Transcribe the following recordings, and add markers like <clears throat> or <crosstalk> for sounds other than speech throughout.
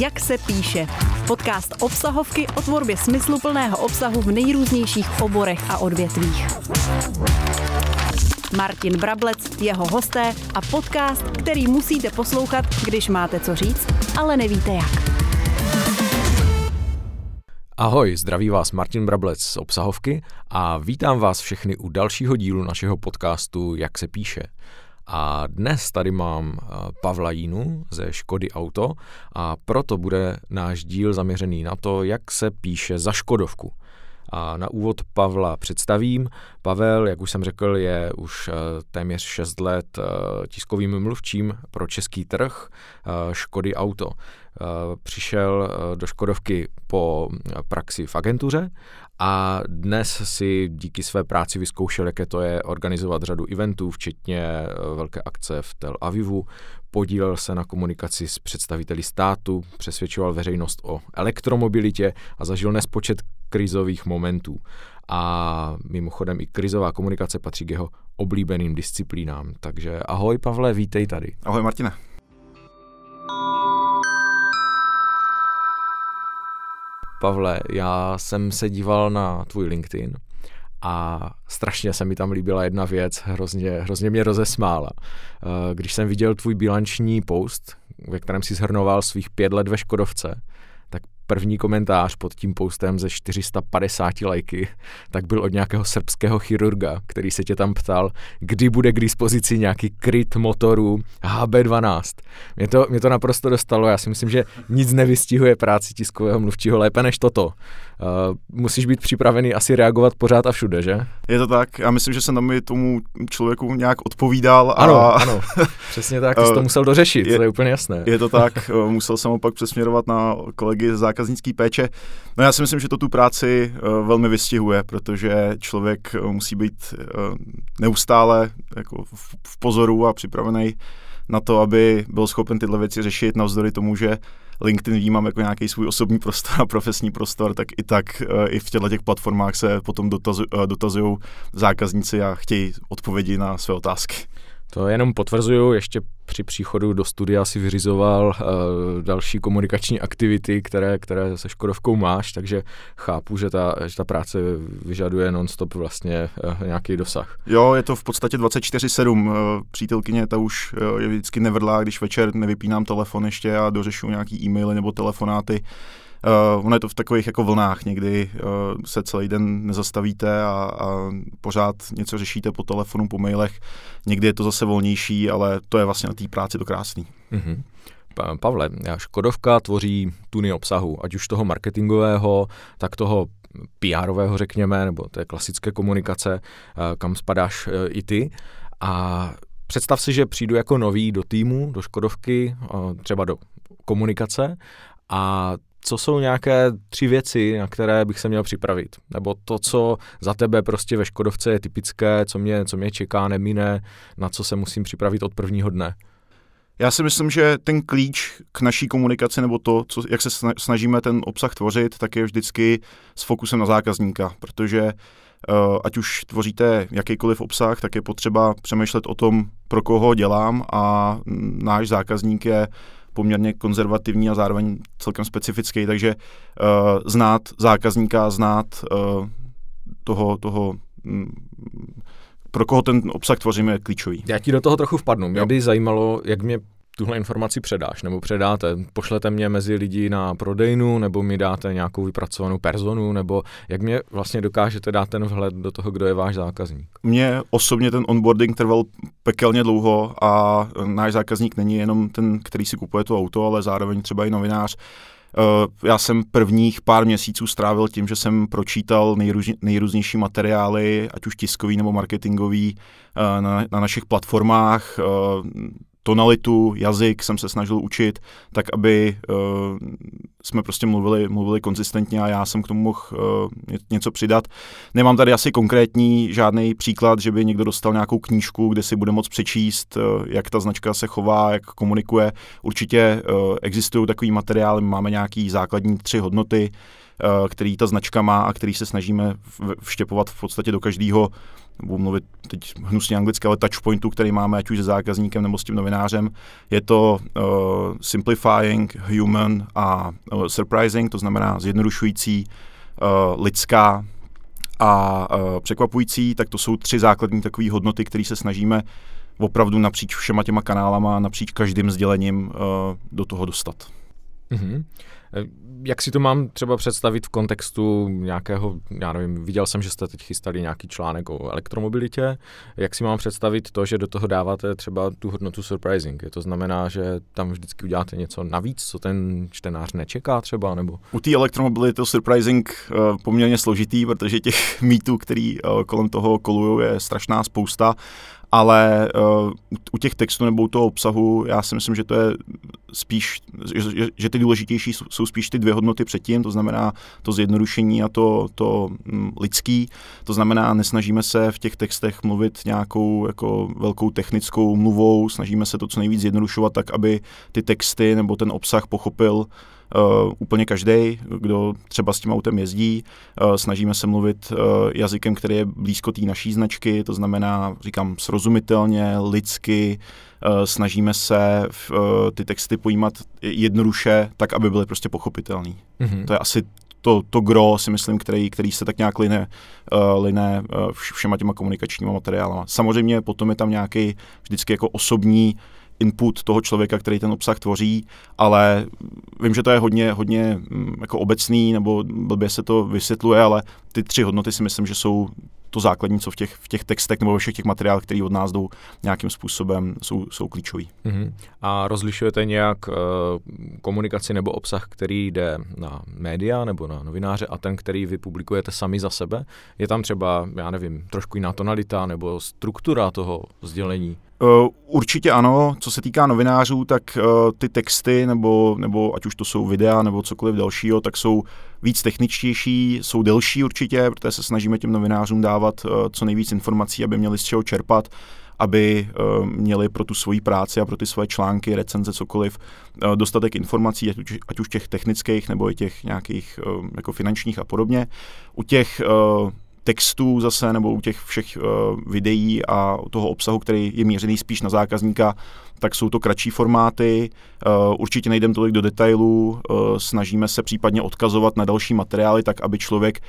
Jak se píše. Podcast obsahovky o tvorbě smysluplného obsahu v nejrůznějších oborech a odvětvích. Martin Brablec, jeho hosté a podcast, který musíte poslouchat, když máte co říct, ale nevíte jak. Ahoj, zdraví vás Martin Brablec z Obsahovky a vítám vás všechny u dalšího dílu našeho podcastu Jak se píše. A dnes tady mám eh, Pavla Jínu ze Škody Auto a proto bude náš díl zaměřený na to, jak se píše za Škodovku. A na úvod Pavla představím. Pavel, jak už jsem řekl, je už eh, téměř 6 let eh, tiskovým mluvčím pro český trh Škody Auto. Přišel do Škodovky po praxi v agentuře a dnes si díky své práci vyzkoušel, jaké to je organizovat řadu eventů, včetně eh, velké akce v Tel Avivu. Podílel se na komunikaci s představiteli státu, přesvědčoval veřejnost o elektromobilitě a zažil nespočet krizových momentů. A mimochodem i krizová komunikace patří k jeho oblíbeným disciplínám. Takže ahoj Pavle, vítej tady. Ahoj Martine. Pavle, já jsem se díval na tvůj LinkedIn a strašně se mi tam líbila jedna věc, hrozně, hrozně mě rozesmála. Eh, když jsem viděl tvůj bilanční post, ve kterém si zhrnoval svých pět let ve Škodovce, první komentář pod tím postem ze 450 lajky, tak byl od nějakého srbského chirurga, který se tě tam ptal, kdy bude k dispozici nějaký kryt motorů HB12. Mě to, mě to naprosto dostalo, já si myslím, že nic nevystihuje práci tiskového mluvčího lépe než toto. Uh, musíš být připravený asi reagovat pořád a všude, že? Je to tak, já myslím, že jsem tam mi tomu člověku nějak odpovídal. A... Ano, ano, přesně tak, jsi to musel dořešit, je, to je úplně jasné. Je to tak, musel jsem opak přesměrovat na kolegy z zákaznické péče. No já si myslím, že to tu práci uh, velmi vystihuje, protože člověk uh, musí být uh, neustále jako v, pozoru a připravený na to, aby byl schopen tyhle věci řešit, navzdory tomu, že LinkedIn vnímám jako nějaký svůj osobní prostor a profesní prostor, tak i tak i v těchto těch platformách se potom dotazu, dotazují zákazníci a chtějí odpovědi na své otázky. To jenom potvrzuju, ještě při příchodu do studia si vyřizoval uh, další komunikační aktivity, které, které se Škodovkou máš, takže chápu, že ta, že ta práce vyžaduje nonstop vlastně uh, nějaký dosah. Jo, je to v podstatě 24-7. Uh, eh, přítelkyně ta už uh, je vždycky nevrdlá, když večer nevypínám telefon ještě a dořešu nějaký e-maily nebo telefonáty, Uh, ono je to v takových jako vlnách, někdy uh, se celý den nezastavíte a, a pořád něco řešíte po telefonu, po mailech. Někdy je to zase volnější, ale to je vlastně na té práci to krásný. Mm-hmm. Pavle, Škodovka tvoří tuny obsahu, ať už toho marketingového, tak toho PRového, řekněme, nebo té klasické komunikace, kam spadáš i ty. A představ si, že přijdu jako nový do týmu, do Škodovky, třeba do komunikace a co jsou nějaké tři věci, na které bych se měl připravit? Nebo to, co za tebe prostě ve Škodovce je typické, co mě, co mě čeká, nemine, na co se musím připravit od prvního dne? Já si myslím, že ten klíč k naší komunikaci nebo to, co, jak se snažíme ten obsah tvořit, tak je vždycky s fokusem na zákazníka, protože uh, ať už tvoříte jakýkoliv obsah, tak je potřeba přemýšlet o tom, pro koho dělám a náš zákazník je poměrně konzervativní a zároveň celkem specifický, takže uh, znát zákazníka, znát uh, toho, toho um, pro koho ten obsah tvoříme, je klíčový. Já ti do toho trochu vpadnu. Mě by zajímalo, jak mě tuhle informaci předáš, nebo předáte, pošlete mě mezi lidi na prodejnu, nebo mi dáte nějakou vypracovanou personu, nebo jak mě vlastně dokážete dát ten vhled do toho, kdo je váš zákazník? Mně osobně ten onboarding trval pekelně dlouho a náš zákazník není jenom ten, který si kupuje to auto, ale zároveň třeba i novinář, eh, já jsem prvních pár měsíců strávil tím, že jsem pročítal nejrůznější materiály, ať už tiskový nebo marketingový, eh, na, na našich platformách, eh, tonalitu, jazyk jsem se snažil učit, tak aby uh, jsme prostě mluvili, mluvili konzistentně a já jsem k tomu mohl uh, něco přidat. Nemám tady asi konkrétní žádný příklad, že by někdo dostal nějakou knížku, kde si bude moct přečíst, uh, jak ta značka se chová, jak komunikuje. Určitě uh, existují takový materiály, máme nějaký základní tři hodnoty, který ta značka má a který se snažíme vštěpovat v podstatě do každého budu mluvit teď hnusně anglicky, ale touchpointu, který máme ať už se zákazníkem nebo s tím novinářem. Je to uh, simplifying, human a uh, surprising, to znamená zjednodušující, uh, lidská a uh, překvapující, tak to jsou tři základní takové hodnoty, které se snažíme opravdu napříč všema těma kanálama, napříč každým sdělením uh, do toho dostat. Mm-hmm. Jak si to mám třeba představit v kontextu nějakého, já nevím, viděl jsem, že jste teď chystali nějaký článek o elektromobilitě. Jak si mám představit to, že do toho dáváte třeba tu hodnotu surprising? To znamená, že tam vždycky uděláte něco navíc, co ten čtenář nečeká třeba? Nebo... U té elektromobility to surprising uh, poměrně složitý, protože těch <laughs> mýtů, který uh, kolem toho kolují, je strašná spousta ale uh, u těch textů nebo u toho obsahu já si myslím, že to je spíš, že, že ty důležitější jsou, jsou spíš ty dvě hodnoty předtím, to znamená to zjednodušení a to, to um, lidský, to znamená nesnažíme se v těch textech mluvit nějakou jako velkou technickou mluvou, snažíme se to co nejvíc zjednodušovat tak, aby ty texty nebo ten obsah pochopil uh, úplně každý, kdo třeba s tím autem jezdí. Uh, snažíme se mluvit uh, jazykem, který je blízko té naší značky, to znamená, říkám, srozumitelně, lidsky, uh, snažíme se uh, ty texty pojímat jednoduše, tak, aby byly prostě pochopitelný. Mm-hmm. To je asi to, to gro, si myslím, který, který se tak nějak line, uh, line uh, všema těma komunikačníma materiálama. Samozřejmě potom je tam nějaký vždycky jako osobní input toho člověka, který ten obsah tvoří, ale vím, že to je hodně, hodně mm, jako obecný, nebo blbě se to vysvětluje, ale ty tři hodnoty si myslím, že jsou to základní, co v těch, v těch textech nebo ve všech těch materiálech, které od nás jdou nějakým způsobem, jsou, jsou klíčový. Mm-hmm. A rozlišujete nějak uh, komunikaci nebo obsah, který jde na média nebo na novináře a ten, který vy publikujete sami za sebe? Je tam třeba, já nevím, trošku jiná tonalita nebo struktura toho sdělení? Uh, určitě ano. Co se týká novinářů, tak uh, ty texty, nebo, nebo ať už to jsou videa, nebo cokoliv dalšího, tak jsou víc techničtější, jsou delší určitě, protože se snažíme těm novinářům dávat uh, co nejvíc informací, aby měli z čeho čerpat aby měli pro tu svoji práci a pro ty svoje články, recenze, cokoliv, dostatek informací, ať už, ať už těch technických nebo i těch nějakých jako finančních a podobně. U těch textů zase, nebo u těch všech uh, videí a toho obsahu, který je mířený spíš na zákazníka, tak jsou to kratší formáty, uh, určitě nejdeme tolik do detailů, uh, snažíme se případně odkazovat na další materiály, tak aby člověk,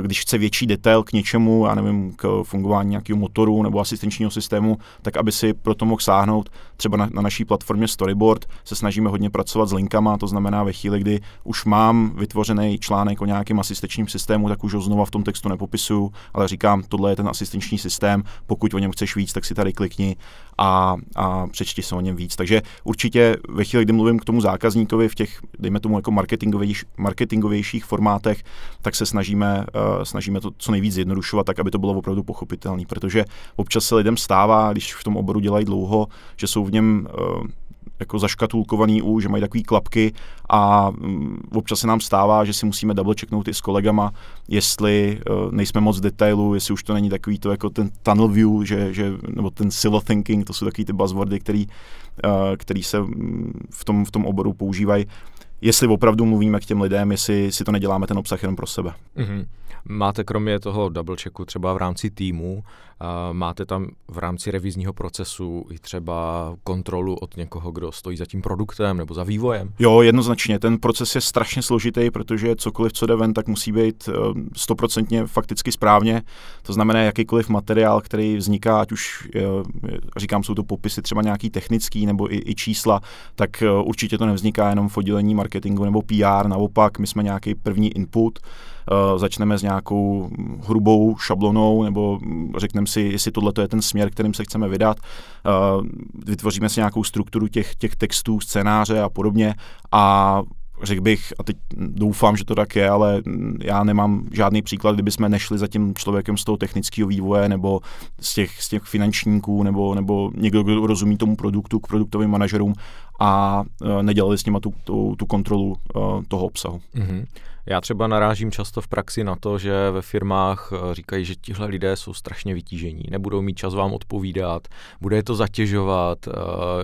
když chce větší detail k něčemu, já nevím, k fungování nějakého motoru nebo asistenčního systému, tak aby si pro to mohl sáhnout. Třeba na, na naší platformě Storyboard. Se snažíme hodně pracovat s linkama, to znamená ve chvíli, kdy už mám vytvořený článek o nějakém asistenčním systému, tak už ho znova v tom textu nepopisuju, ale říkám, tohle je ten asistenční systém, pokud o něm chceš víc, tak si tady klikni a, a přečti se o něm víc. Takže určitě ve chvíli, kdy mluvím k tomu zákazníkovi v těch, dejme tomu, jako marketingovějš, marketingovějších formátech, tak se snažíme, uh, snažíme to co nejvíc zjednodušovat, tak aby to bylo opravdu pochopitelné, protože občas se lidem stává, když v tom oboru dělají dlouho, že jsou v něm uh, jako zaškatulkovaný U, že mají takové klapky a um, občas se nám stává, že si musíme double checknout i s kolegama, jestli uh, nejsme moc detailu, jestli už to není takový to jako ten tunnel view, že, že, nebo ten silo thinking, to jsou takový ty buzzwordy, který, uh, který se um, v tom, v tom oboru používají jestli opravdu mluvíme k těm lidem, jestli si to neděláme ten obsah jenom pro sebe. Mm-hmm. Máte kromě toho double checku třeba v rámci týmu, máte tam v rámci revizního procesu i třeba kontrolu od někoho, kdo stojí za tím produktem nebo za vývojem? Jo, jednoznačně. Ten proces je strašně složitý, protože cokoliv, co jde ven, tak musí být eh, stoprocentně fakticky správně. To znamená, jakýkoliv materiál, který vzniká, ať už, říkám, jsou to popisy třeba nějaký technický nebo i, i čísla, tak eh, určitě to nevzniká jenom v oddělení marketingu nebo PR. Naopak, my jsme nějaký první input, začneme s nějakou hrubou šablonou nebo řekneme si, jestli tohle je ten směr, kterým se chceme vydat. Uh, vytvoříme si nějakou strukturu těch, těch textů, scénáře a podobně a řekl bych, a teď doufám, že to tak je, ale já nemám žádný příklad, kdyby jsme nešli za tím člověkem z toho technického vývoje nebo z těch, z těch finančníků nebo, nebo někdo, kdo rozumí tomu produktu, k produktovým manažerům a nedělali s nimi tu, tu, tu kontrolu toho obsahu. Mm-hmm. Já třeba narážím často v praxi na to, že ve firmách eh, říkají, že tihle lidé jsou strašně vytížení, nebudou mít čas vám odpovídat, bude je to zatěžovat.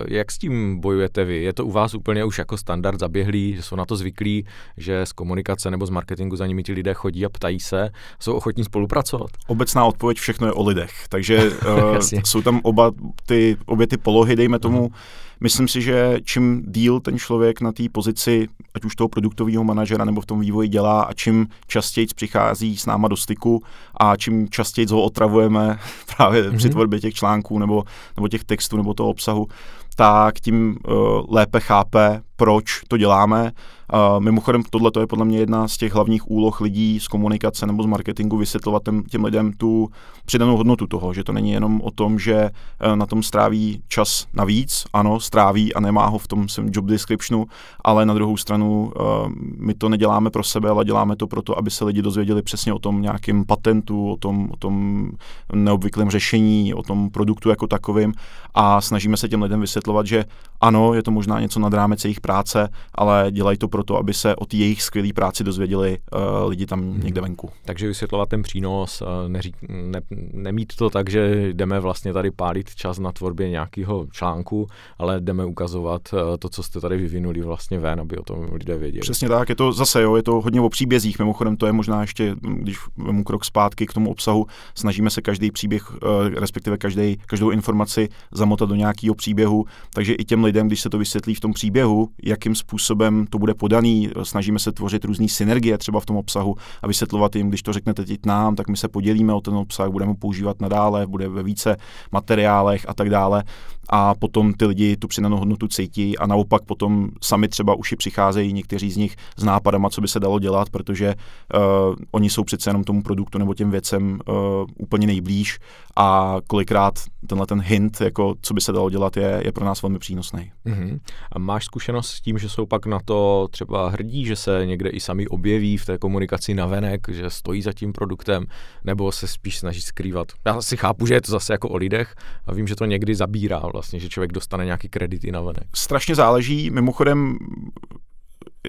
Jak s tím bojujete vy? Je to u vás úplně už jako standard zaběhlý, že jsou na to zvyklí, že z komunikace nebo z marketingu za nimi ti lidé chodí a ptají se, jsou ochotní spolupracovat? Obecná odpověď všechno je o lidech, takže <laughs> uh, jsou tam oba ty, obě ty polohy, dejme tomu, uh-huh Myslím si, že čím díl ten člověk na té pozici, ať už toho produktového manažera nebo v tom vývoji dělá a čím častěji přichází s náma do styku a čím častěji ho otravujeme <laughs> právě mm-hmm. při mhm. tvorbě těch článků nebo, nebo těch textů nebo toho obsahu, tak tím uh, lépe chápe, proč to děláme. Uh, mimochodem, tohle je podle mě jedna z těch hlavních úloh lidí z komunikace nebo z marketingu vysvětlovat těm, těm lidem tu přidanou hodnotu toho, že to není jenom o tom, že uh, na tom stráví čas navíc, ano, stráví a nemá ho v tom svém job descriptionu, ale na druhou stranu uh, my to neděláme pro sebe, ale děláme to proto, aby se lidi dozvěděli přesně o tom nějakém patentu, o tom, o tom neobvyklém řešení, o tom produktu jako takovým a snažíme se těm lidem vysvětlovat, že ano, je to možná něco nad rámec jejich práce, ale dělají to proto, aby se o té jejich skvělé práci dozvěděli uh, lidi tam hmm. někde venku. Takže vysvětlovat ten přínos, uh, neřík, ne, nemít to tak, že jdeme vlastně tady pálit čas na tvorbě nějakého článku, ale jdeme ukazovat uh, to, co jste tady vyvinuli vlastně ven, aby o tom lidé věděli. Přesně tak, je to zase, jo, je to hodně o příbězích, mimochodem to je možná ještě, když vemu krok zpátky k tomu obsahu, snažíme se každý příběh, respektive každý, každou informaci zamotat do nějakého příběhu, takže i těm lidem, když se to vysvětlí v tom příběhu, jakým způsobem to bude podaný. Snažíme se tvořit různé synergie třeba v tom obsahu a vysvětlovat jim, když to řeknete teď nám, tak my se podělíme o ten obsah, budeme používat nadále, bude ve více materiálech a tak dále a potom ty lidi tu přidanou hodnotu cítí a naopak potom sami třeba už i přicházejí někteří z nich s nápadama, co by se dalo dělat, protože uh, oni jsou přece jenom tomu produktu nebo těm věcem uh, úplně nejblíž a kolikrát tenhle ten hint, jako co by se dalo dělat, je, je pro nás velmi přínosný. Mm-hmm. A máš zkušenost s tím, že jsou pak na to třeba hrdí, že se někde i sami objeví v té komunikaci na venek, že stojí za tím produktem, nebo se spíš snaží skrývat? Já si chápu, že je to zase jako o lidech a vím, že to někdy zabírá vlastně, že člověk dostane nějaký kredit i na venek. Strašně záleží. Mimochodem,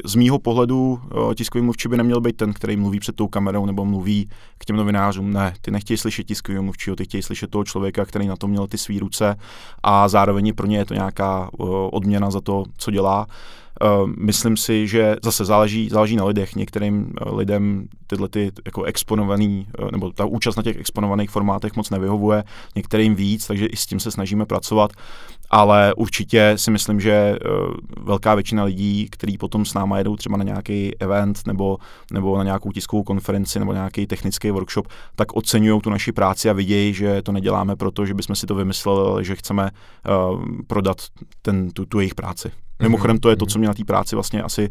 z mýho pohledu eh, tiskový mluvčí by neměl být ten, který mluví před tou kamerou nebo mluví k těm novinářům. Ne, ty nechtějí slyšet tiskový mluvčího, ty chtějí slyšet toho člověka, který na to měl ty svý ruce a zároveň pro ně je to nějaká eh, odměna za to, co dělá. Uh, myslím si, že zase záleží, záleží na lidech. Některým uh, lidem tyhle ty jako exponovaný, uh, nebo ta účast na těch exponovaných formátech moc nevyhovuje, některým víc, takže i s tím se snažíme pracovat, ale určitě si myslím, že velká většina lidí, kteří potom s náma jedou třeba na nějaký event nebo, nebo na nějakou tiskovou konferenci nebo nějaký technický workshop, tak oceňují tu naši práci a vidějí, že to neděláme proto, že bychom si to vymysleli, že chceme prodat ten, tu, tu jejich práci. Mimochodem to je to, co mě na té práci vlastně asi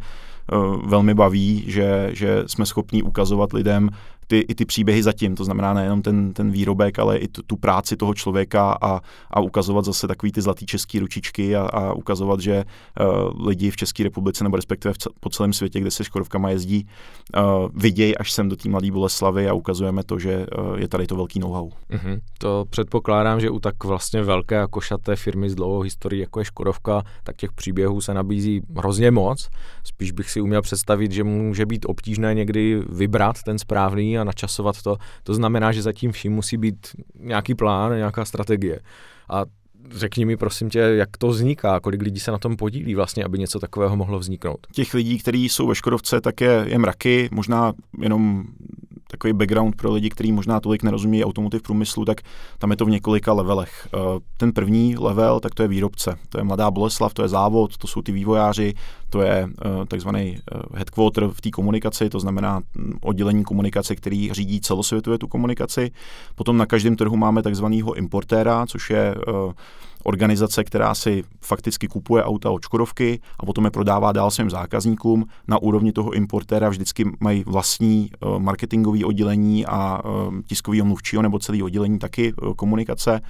uh, velmi baví, že, že jsme schopni ukazovat lidem, ty, i ty příběhy zatím, to znamená nejenom ten, ten výrobek, ale i tu, tu práci toho člověka a, a ukazovat zase takový ty zlatý český ručičky a, a ukazovat, že uh, lidi v České republice nebo respektive v, po celém světě, kde se Škodovkama jezdí, uh, vidějí až sem do té mladé Boleslavy a ukazujeme to, že uh, je tady to velký know-how. Mm-hmm. To předpokládám, že u tak vlastně velké a košaté firmy s dlouhou historií, jako je Škodovka, tak těch příběhů se nabízí hrozně moc. Spíš bych si uměl představit, že může být obtížné někdy vybrat ten správný a načasovat to. To znamená, že zatím vším musí být nějaký plán, nějaká strategie. A řekni mi prosím tě, jak to vzniká, kolik lidí se na tom podílí vlastně, aby něco takového mohlo vzniknout. Těch lidí, kteří jsou ve Škodovce, tak je, je mraky, možná jenom takový background pro lidi, kteří možná tolik nerozumí automotiv průmyslu, tak tam je to v několika levelech. Eh, ten první level, tak to je výrobce. To je Mladá Boleslav, to je závod, to jsou ty vývojáři, to je eh, takzvaný eh, headquarter v té komunikaci, to znamená hm, oddělení komunikace, který řídí celosvětově tu komunikaci. Potom na každém trhu máme takzvaného importéra, což je organizace, která si fakticky kupuje auta od Škodovky a potom je prodává dál svým zákazníkům. Na úrovni toho importéra vždycky mají vlastní uh, marketingové oddělení a uh, tiskový mluvčího nebo celý oddělení taky uh, komunikace.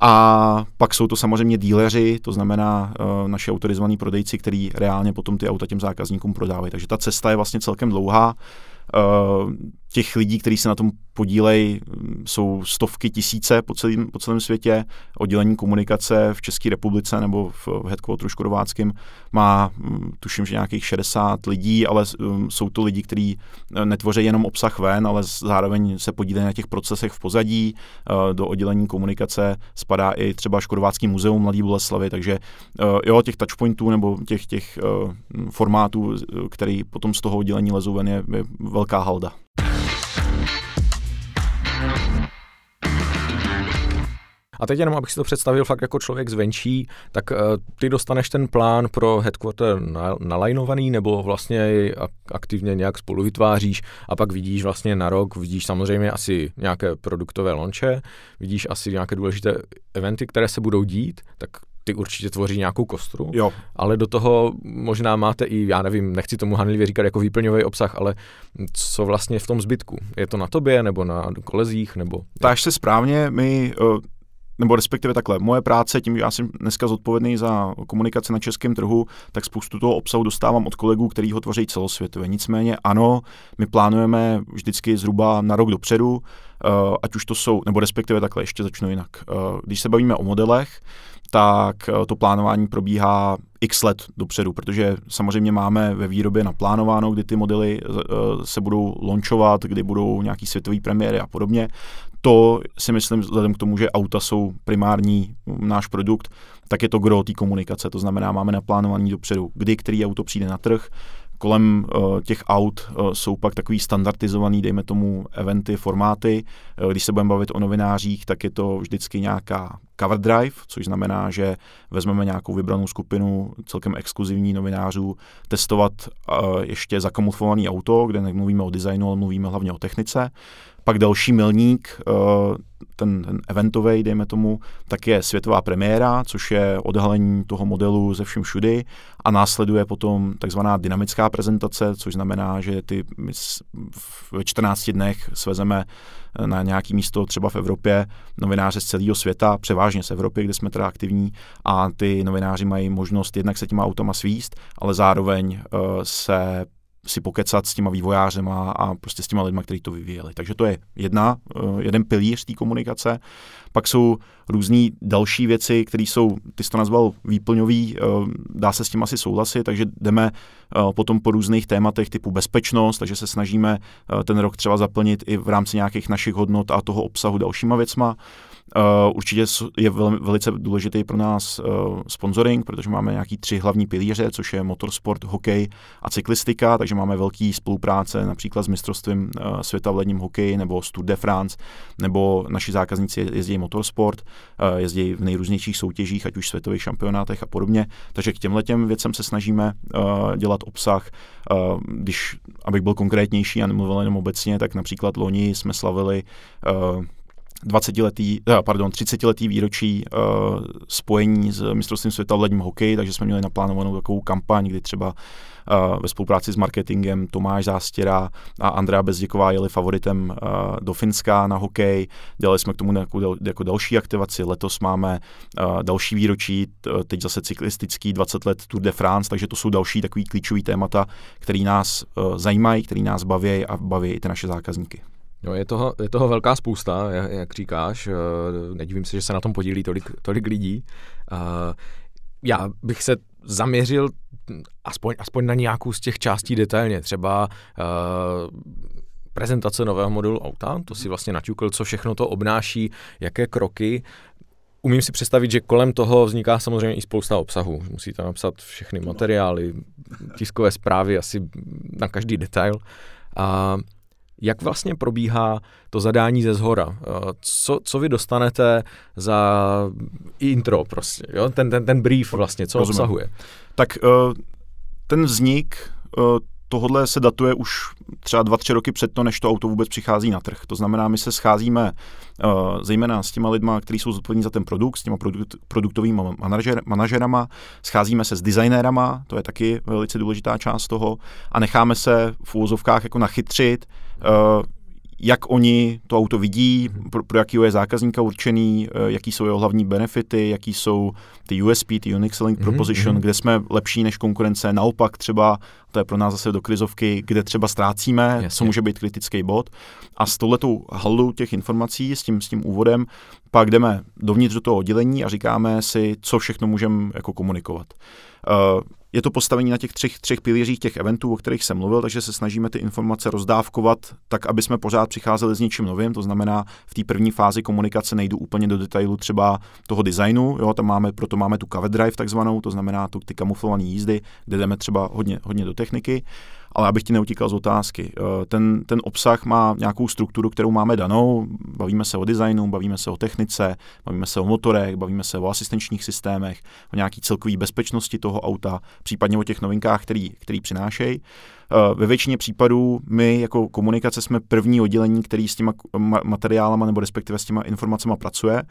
A pak jsou to samozřejmě díleři, to znamená uh, naši autorizovaní prodejci, kteří reálně potom ty auta těm zákazníkům prodávají. Takže ta cesta je vlastně celkem dlouhá. Uh, těch lidí, kteří se na tom podílejí, jsou stovky tisíce po celém, po celém světě. Oddělení komunikace v České republice nebo v headquarteru Škodováckém má, mm, tuším, že nějakých 60 lidí, ale mm, jsou to lidi, kteří eh, netvoří jenom obsah ven, ale zároveň se podílejí na těch procesech v pozadí. Eh, do oddělení komunikace spadá i třeba Škodovácký muzeum Mladý Boleslavy, takže eh, jo, těch touchpointů nebo těch, těch formátů, který potom z toho oddělení lezou ven, je, je velká halda. A teď jenom, abych si to představil fakt jako člověk zvenčí, tak uh, ty dostaneš ten plán pro headquarter nalajnovaný, nebo vlastně aktivně nějak spolu vytváříš a pak vidíš vlastně na rok, vidíš samozřejmě asi nějaké produktové lonče, vidíš asi nějaké důležité eventy, které se budou dít, tak ty určitě tvoří nějakou kostru, jo. ale do toho možná máte i, já nevím, nechci tomu hanlivě říkat jako výplňový obsah, ale co vlastně v tom zbytku? Je to na tobě nebo na kolezích? Nebo... Táž se správně, my uh nebo respektive takhle, moje práce, tím, že já jsem dneska zodpovědný za komunikaci na českém trhu, tak spoustu toho obsahu dostávám od kolegů, který ho tvoří celosvětově. Nicméně ano, my plánujeme vždycky zhruba na rok dopředu, uh, ať už to jsou, nebo respektive takhle, ještě začnu jinak. Uh, když se bavíme o modelech, tak uh, to plánování probíhá x let dopředu, protože samozřejmě máme ve výrobě naplánováno, kdy ty modely se budou launchovat, kdy budou nějaký světový premiéry a podobně to si myslím, vzhledem k tomu, že auta jsou primární náš produkt, tak je to gro té komunikace. To znamená, máme naplánovaný dopředu, kdy který auto přijde na trh, kolem uh, těch aut uh, jsou pak takový standardizovaný, dejme tomu, eventy, formáty. Uh, když se budeme bavit o novinářích, tak je to vždycky nějaká cover drive, což znamená, že vezmeme nějakou vybranou skupinu celkem exkluzivní novinářů, testovat uh, ještě zakamuflovaný auto, kde nemluvíme o designu, ale mluvíme hlavně o technice. Pak další milník, eh, ten, ten eventový, dejme tomu, tak je světová premiéra, což je odhalení toho modelu ze všem všudy a následuje potom takzvaná dynamická prezentace, což znamená, že ty my ve 14 dnech svezeme na nějaký místo třeba v Evropě novináře z celého světa, převážně z Evropy, kde jsme teda aktivní a ty novináři mají možnost jednak se těma automa svíst, ale zároveň uh, se si pokecat s těma vývojářema a prostě s těma lidma, kteří to vyvíjeli. Takže to je jedna, eh, jeden pilíř té komunikace. Pak jsou různé další věci, které jsou, ty jsi to nazval výplňový, eh, dá se s tím asi souhlasit, takže jdeme eh, potom po různých tématech typu bezpečnost, takže se snažíme ten rok třeba zaplnit i v rámci nějakých našich hodnot a toho obsahu dalšíma věcma. Uh, určitě je vel, velice důležitý pro nás uh, sponsoring, protože máme nějaký tři hlavní pilíře, což je motorsport, hokej a cyklistika, takže máme velký spolupráce například s mistrovstvím uh, světa v ledním hokeji nebo s Tour de France, nebo naši zákazníci jezdí motorsport, jezdí v nejrůznějších soutěžích, ať už světových šampionátech a podobně. Takže k těmhle těm věcem se snažíme dělat obsah. Když, abych byl konkrétnější a nemluvil jenom obecně, tak například loni jsme slavili 20-letý, eh, pardon, 30-letý výročí uh, spojení s mistrovstvím světa v ledním hokeji, takže jsme měli naplánovanou takovou kampaň, kdy třeba uh, ve spolupráci s marketingem Tomáš Zástěra a Andrea Bezděková jeli favoritem uh, do Finska na hokej. Dělali jsme k tomu jako, jako další aktivaci. Letos máme uh, další výročí, teď zase cyklistický 20 let Tour de France, takže to jsou další takový klíčový témata, který nás uh, zajímají, který nás baví a baví i ty naše zákazníky. No, je toho, je toho velká spousta, jak, jak říkáš. Eh, nedivím se, že se na tom podílí tolik, tolik lidí. Eh, já bych se zaměřil aspoň, aspoň na nějakou z těch částí detailně. Třeba eh, prezentace nového modulu auta, to si vlastně naťukl, co všechno to obnáší, jaké kroky. Umím si představit, že kolem toho vzniká samozřejmě i spousta obsahu. Musíte napsat všechny materiály, tiskové zprávy asi na každý detail. A jak vlastně probíhá to zadání ze zhora? Eh, co, co vy dostanete za intro prostě, jo? Ten, ten, ten brief vlastně, co Rozumím. obsahuje? Tak eh, ten vznik eh, tohle se datuje už třeba dva, tři roky před to, než to auto vůbec přichází na trh. To znamená, my se scházíme uh, zejména s těma lidma, kteří jsou zodpovědní za ten produkt, s těma produkt, produktovými manažer, manažerama, scházíme se s designérama, to je taky velice důležitá část toho, a necháme se v úvozovkách jako nachytřit, uh, jak oni to auto vidí, pro, pro jakého je zákazníka určený, eh, jaký jsou jeho hlavní benefity, jaký jsou ty USP, ty Unique Selling Proposition, mm-hmm. kde jsme lepší než konkurence, naopak třeba, to je pro nás zase do krizovky, kde třeba ztrácíme, Jasně. co může být kritický bod. A s touhletou halou těch informací, s tím, s tím úvodem, pak jdeme dovnitř do toho oddělení a říkáme si, co všechno můžeme jako komunikovat. Uh, je to postavení na těch třech, třech pilířích těch eventů, o kterých jsem mluvil, takže se snažíme ty informace rozdávkovat tak, aby jsme pořád přicházeli s něčím novým. To znamená, v té první fázi komunikace nejdu úplně do detailu třeba toho designu, jo, tam máme, proto máme tu cover drive takzvanou, to znamená tu, ty kamuflované jízdy, kde jdeme třeba hodně, hodně do techniky ale abych ti neutíkal z otázky. Eh, ten, ten obsah má nějakou strukturu, kterou máme danou. Bavíme se o designu, bavíme se o technice, bavíme se o motorech, bavíme se o asistenčních systémech, o nějaký celkové bezpečnosti toho auta, případně o těch novinkách, který, který přinášejí. Eh, ve většině případů my jako komunikace jsme první oddělení, který s těma materiálama nebo respektive s těma informacemi pracuje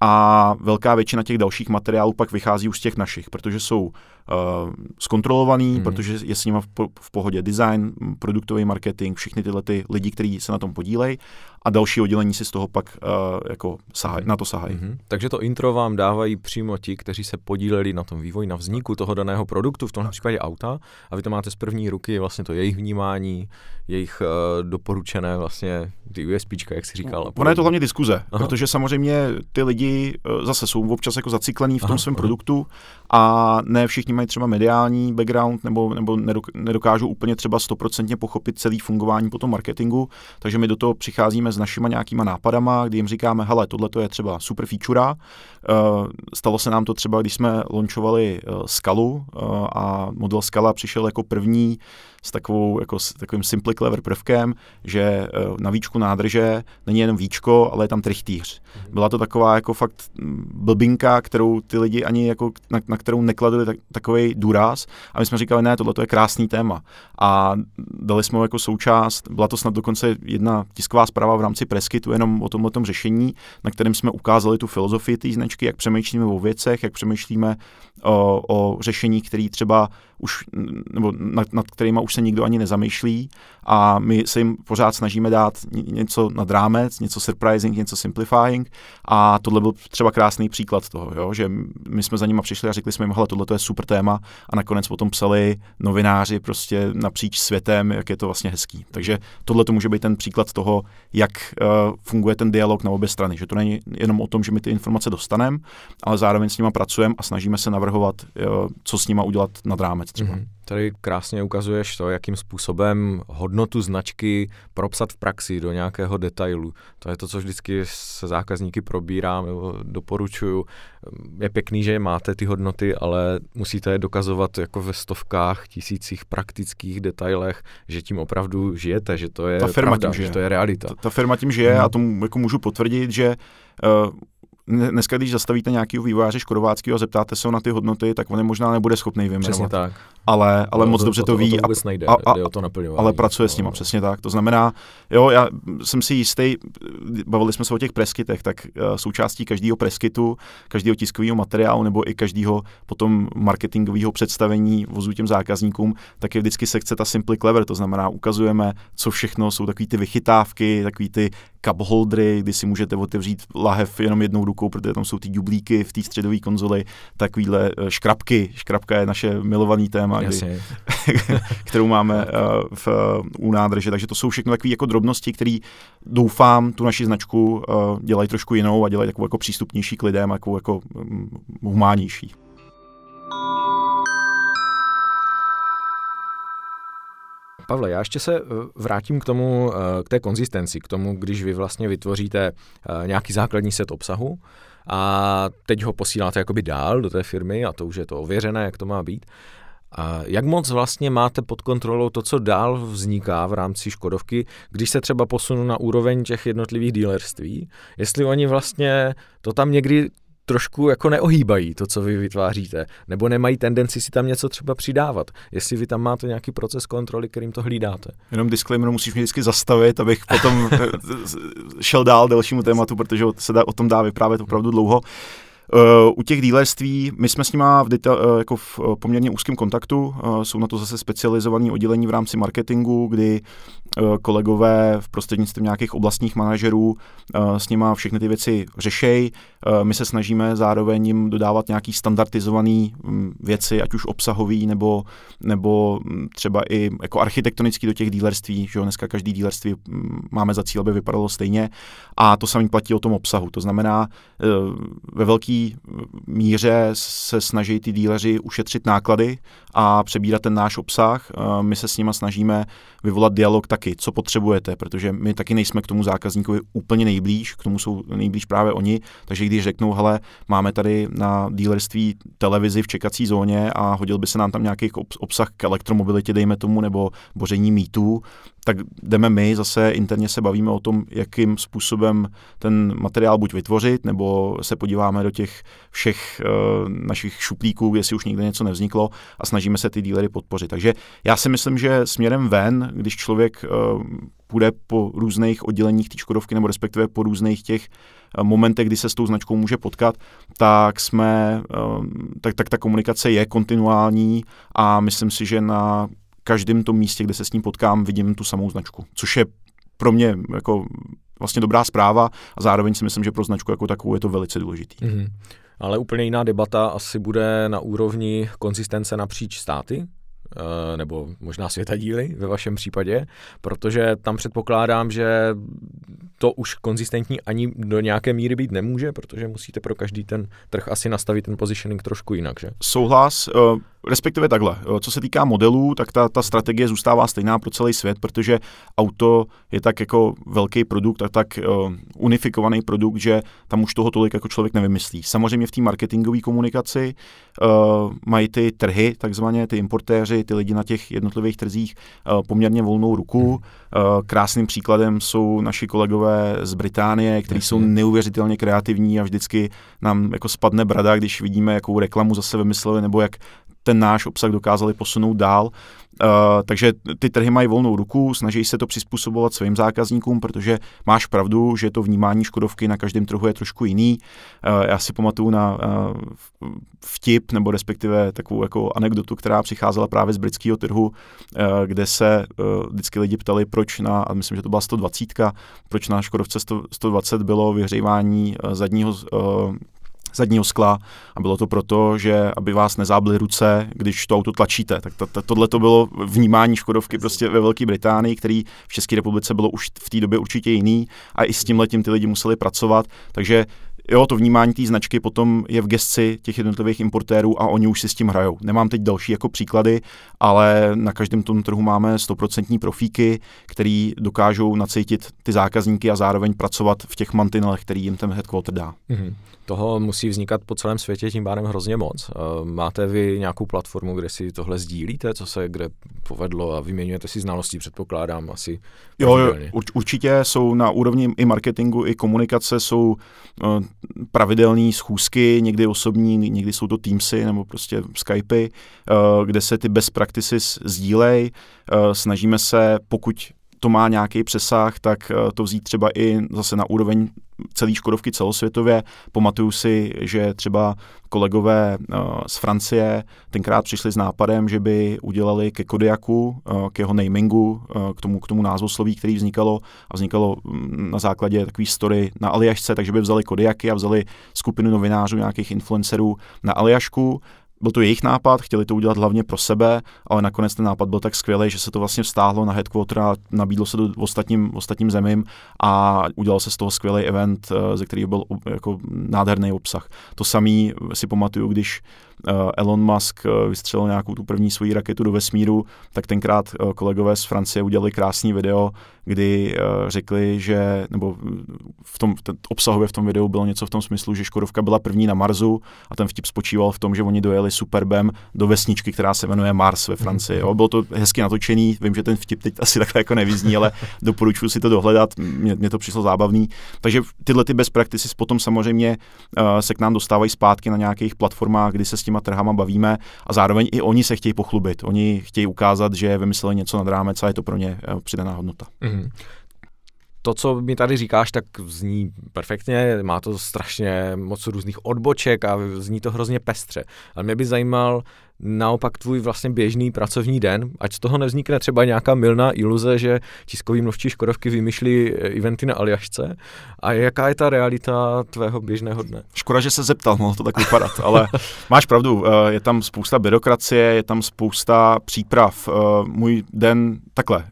a velká většina těch dalších materiálů pak vychází už z těch našich, protože jsou uh, zkontrolovaný, mm. protože je s nimi v, po, v pohodě design, produktový marketing, všichni tyhle ty lidi, kteří se na tom podílejí a další oddělení si z toho pak uh, jako sahaj, na to sahají. Mm-hmm. Takže to intro vám dávají přímo ti, kteří se podíleli na tom vývoji, na vzniku toho daného produktu, v tomhle případě auta, a vy to máte z první ruky, vlastně to jejich vnímání, jejich uh, doporučené vlastně ty USP, jak si říkal. Ono je to hlavně diskuze, aha. protože samozřejmě ty lidi uh, zase jsou občas jako zaciklený v tom aha, svém produktu a ne všichni mají třeba mediální background nebo, nebo nedokážou úplně třeba stoprocentně pochopit celý fungování potom marketingu, takže my do toho přicházíme s našima nějakýma nápadama, kdy jim říkáme, hele, tohle je třeba super feature. Eh, stalo se nám to třeba, když jsme launchovali eh, Skalu eh, a model Skala přišel jako první s, takovou, jako, s takovým simply clever prvkem, že na výčku nádrže není jenom víčko, ale je tam trichtýř. Mhm. Byla to taková jako fakt mm, blbinka, kterou ty lidi ani jako, na, na kterou nekladli tak, takový důraz a my jsme říkali, ne, tohle je krásný téma. A dali jsme ho jako součást, byla to snad dokonce jedna tisková zpráva v rámci Preskytu jenom o tomhle řešení, na kterém jsme ukázali tu filozofii té značky, jak přemýšlíme o věcech, jak přemýšlíme o, o řešení, který třeba už, nebo nad, nad kterýma už se nikdo ani nezamýšlí a my se jim pořád snažíme dát něco nad rámec, něco surprising, něco simplifying a tohle byl třeba krásný příklad toho, jo? že my jsme za nima přišli a řekli jsme jim, hele, tohle je super téma a nakonec potom psali novináři prostě napříč světem, jak je to vlastně hezký. Takže tohle to může být ten příklad toho, jak uh, funguje ten dialog na obě strany, že to není jenom o tom, že my ty informace dostaneme, ale zároveň s nima pracujeme a snažíme se navrhovat, uh, co s nima udělat nad rámec třeba. Mm-hmm. Tady krásně ukazuješ to, jakým způsobem hodnotu značky propsat v praxi do nějakého detailu. To je to, co vždycky se zákazníky probírám nebo doporučuju. Je pěkný, že máte ty hodnoty, ale musíte je dokazovat jako ve stovkách, tisících praktických detailech, že tím opravdu žijete, že to je ta firma pravda, tím žije. že to je realita. Ta, ta firma tím žije hmm. a tomu jako můžu potvrdit, že uh, dneska, když zastavíte nějakého vývojáře Škodováckého a zeptáte se ho na ty hodnoty, tak on je možná nebude schopný vyjmenovat. Přesně tak. Ale, ale no, moc to, dobře to, to ví. To vůbec nejde, a, a, to ale pracuje no, s nima, no. přesně tak. To znamená, jo, já jsem si jistý, bavili jsme se o těch preskitech, tak uh, součástí každého preskitu, každého tiskového materiálu nebo i každého potom marketingového představení vozu těm zákazníkům, tak je vždycky sekce ta Simply Clever, to znamená, ukazujeme, co všechno jsou takové ty vychytávky, takové ty cup holdery, kdy si můžete otevřít lahev jenom jednou rukou, protože tam jsou ty dublíky v té středové konzoli, takovýhle eh, škrabky. Škrabka je naše milovaný téma, kdy, <laughs> kterou máme uh, v, uh, u nádrže. Takže to jsou všechno takové jako drobnosti, které doufám tu naši značku dělají trošku jinou a dělají takovou jako přístupnější k lidem, jako, jako um, humánnější. Pavle, já ještě se eh, vrátím k tomu, eh, k té konzistenci, k tomu, když vy vlastně vytvoříte eh, nějaký základní set obsahu a teď ho posíláte jakoby dál do té firmy a to už je to ověřené, jak to má být. A jak moc vlastně máte pod kontrolou to, co dál vzniká v rámci Škodovky, když se třeba posunu na úroveň těch jednotlivých dílerství, jestli oni vlastně to tam někdy trošku jako neohýbají to, co vy vytváříte, nebo nemají tendenci si tam něco třeba přidávat. Jestli vy tam máte nějaký proces kontroly, kterým to hlídáte. Jenom disclaimer musíš mě vždycky zastavit, abych potom <laughs> šel dál dalšímu tématu, protože se dá, o tom dá vyprávět opravdu dlouho. U těch dílerství, my jsme s nima v, detail, jako v poměrně úzkém kontaktu, jsou na to zase specializované oddělení v rámci marketingu, kdy kolegové v prostřednictvím nějakých oblastních manažerů s nima všechny ty věci řešejí. My se snažíme zároveň jim dodávat nějaký standardizované mm, věci, ať už obsahový nebo, nebo mm, třeba i jako architektonický do těch dílerství, že jo, dneska každý dílerství mm, máme za cíl, aby vypadalo stejně a to samý platí o tom obsahu. To znamená, ve míře se snaží ty díleři ušetřit náklady a přebírat ten náš obsah. E, my se s nima snažíme vyvolat dialog taky, co potřebujete, protože my taky nejsme k tomu zákazníkovi úplně nejblíž, k tomu jsou nejblíž právě oni, takže když řeknou, hele, máme tady na dílerství televizi v čekací zóně a hodil by se nám tam nějaký obsah k elektromobilitě, dejme tomu, nebo boření mýtů, tak jdeme my, zase interně se bavíme o tom, jakým způsobem ten materiál buď vytvořit, nebo se podíváme do těch všech uh, našich šuplíků, si už nikde něco nevzniklo a snažíme se ty dílery podpořit. Takže já si myslím, že směrem ven, když člověk uh, půjde po různých odděleních té Škodovky, nebo respektive po různých těch uh, momentech, kdy se s tou značkou může potkat, tak jsme, uh, tak, tak ta komunikace je kontinuální a myslím si, že na každém tom místě, kde se s ním potkám, vidím tu samou značku, což je pro mě jako vlastně dobrá zpráva a zároveň si myslím, že pro značku jako takovou je to velice důležitý. Mm-hmm. Ale úplně jiná debata asi bude na úrovni konzistence napříč státy, eh, nebo možná světadíly ve vašem případě, protože tam předpokládám, že to už konzistentní ani do nějaké míry být nemůže, protože musíte pro každý ten trh asi nastavit ten positioning trošku jinak, že? Souhlas. Respektive takhle, co se týká modelů, tak ta, ta strategie zůstává stejná pro celý svět, protože auto je tak jako velký produkt a tak uh, unifikovaný produkt, že tam už toho tolik jako člověk nevymyslí. Samozřejmě v té marketingové komunikaci uh, mají ty trhy, takzvaně ty importéři, ty lidi na těch jednotlivých trzích uh, poměrně volnou ruku. Uh, krásným příkladem jsou naši kolegové z Británie, kteří jsou neuvěřitelně kreativní a vždycky nám jako spadne brada, když vidíme, jakou reklamu zase vymysleli, nebo jak ten náš obsah dokázali posunout dál. Uh, takže ty trhy mají volnou ruku, snaží se to přizpůsobovat svým zákazníkům, protože máš pravdu, že to vnímání Škodovky na každém trhu je trošku jiný. Uh, já si pamatuju na uh, vtip, nebo respektive takovou jako anekdotu, která přicházela právě z britského trhu, uh, kde se uh, vždycky lidi ptali, proč na, a myslím, že to byla 120, proč na Škodovce 100, 120 bylo vyhřívání zadního uh, zadního skla a bylo to proto, že aby vás nezábly ruce, když to auto tlačíte. Tak to, to, tohle to bylo vnímání Škodovky prostě ve Velké Británii, který v České republice bylo už v té době určitě jiný a i s tím letím ty lidi museli pracovat, takže jo, to vnímání té značky potom je v gesci těch jednotlivých importérů a oni už si s tím hrajou. Nemám teď další jako příklady, ale na každém tom trhu máme stoprocentní profíky, který dokážou nacítit ty zákazníky a zároveň pracovat v těch mantinelech, který jim ten headquarter dá. Mm-hmm toho musí vznikat po celém světě tím pádem hrozně moc. Eh, máte vy nějakou platformu, kde si tohle sdílíte, co se kde povedlo a vyměňujete si znalosti, předpokládám asi. Jo, jo určitě jsou na úrovni i marketingu, i komunikace jsou uh, pravidelné schůzky, někdy osobní, někdy jsou to Teamsy nebo prostě Skypey, uh, kde se ty best practices sdílej. Snažíme se, pokud to má nějaký přesah, tak to vzít třeba i zase na úroveň celý Škodovky celosvětově. Pamatuju si, že třeba kolegové uh, z Francie tenkrát přišli s nápadem, že by udělali ke Kodiaku, uh, k jeho namingu, k tomu, k tomu názvosloví, který vznikalo a vznikalo um, na základě takové story na Aliašce, takže by vzali Kodiaky a vzali skupinu novinářů, nějakých influencerů na Aliašku, byl to jejich nápad, chtěli to udělat hlavně pro sebe, ale nakonec ten nápad byl tak skvělý, že se to vlastně vztáhlo na headquarter a nabídlo se to ostatním, ostatním zemím a udělal se z toho skvělý event, eh, ze kterého byl jako nádherný obsah. To samý si pamatuju, když Elon Musk eh, vystřelil nějakou tu první svoji raketu do vesmíru, tak tenkrát eh, kolegové z Francie udělali krásný video, kdy řekli, že, nebo v tom obsahově v tom videu bylo něco v tom smyslu, že Škodovka byla první na Marsu a ten vtip spočíval v tom, že oni dojeli Superbem do vesničky, která se jmenuje Mars ve Francii. Jo. Bylo to hezky natočený, vím, že ten vtip teď asi takhle jako nevyzní, ale <laughs> doporučuji si to dohledat, mně, mně to přišlo zábavný. Takže tyhle ty best practices potom samozřejmě uh, se k nám dostávají zpátky na nějakých platformách, kdy se s těma trhama bavíme a zároveň i oni se chtějí pochlubit. Oni chtějí ukázat, že vymysleli něco nad rámec a je to pro ně eh, přidaná hodnota. Mm-hmm. To, co mi tady říkáš, tak zní perfektně, má to strašně moc různých odboček a zní to hrozně pestře. Ale mě by zajímal naopak tvůj vlastně běžný pracovní den, ať z toho nevznikne třeba nějaká milná iluze, že tiskový mluvčí Škodovky vymýšlí eventy na Aljašce a jaká je ta realita tvého běžného dne? Škoda, že se zeptal, mohlo to tak vypadat, ale <laughs> máš pravdu, eh, je tam spousta byrokracie, je tam spousta příprav. Eh, můj den, takhle,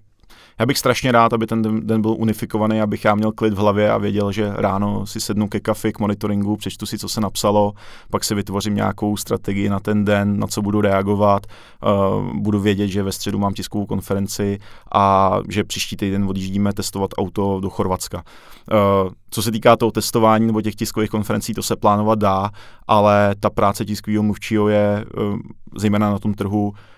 já bych strašně rád, aby ten den byl unifikovaný, abych já měl klid v hlavě a věděl, že ráno si sednu ke kafi, k monitoringu, přečtu si, co se napsalo, pak si vytvořím nějakou strategii na ten den, na co budu reagovat, uh, budu vědět, že ve středu mám tiskovou konferenci a že příští týden odjíždíme testovat auto do Chorvatska. Uh, co se týká toho testování nebo těch tiskových konferencí, to se plánovat dá, ale ta práce tiskového mluvčího je uh, zejména na tom trhu Eh,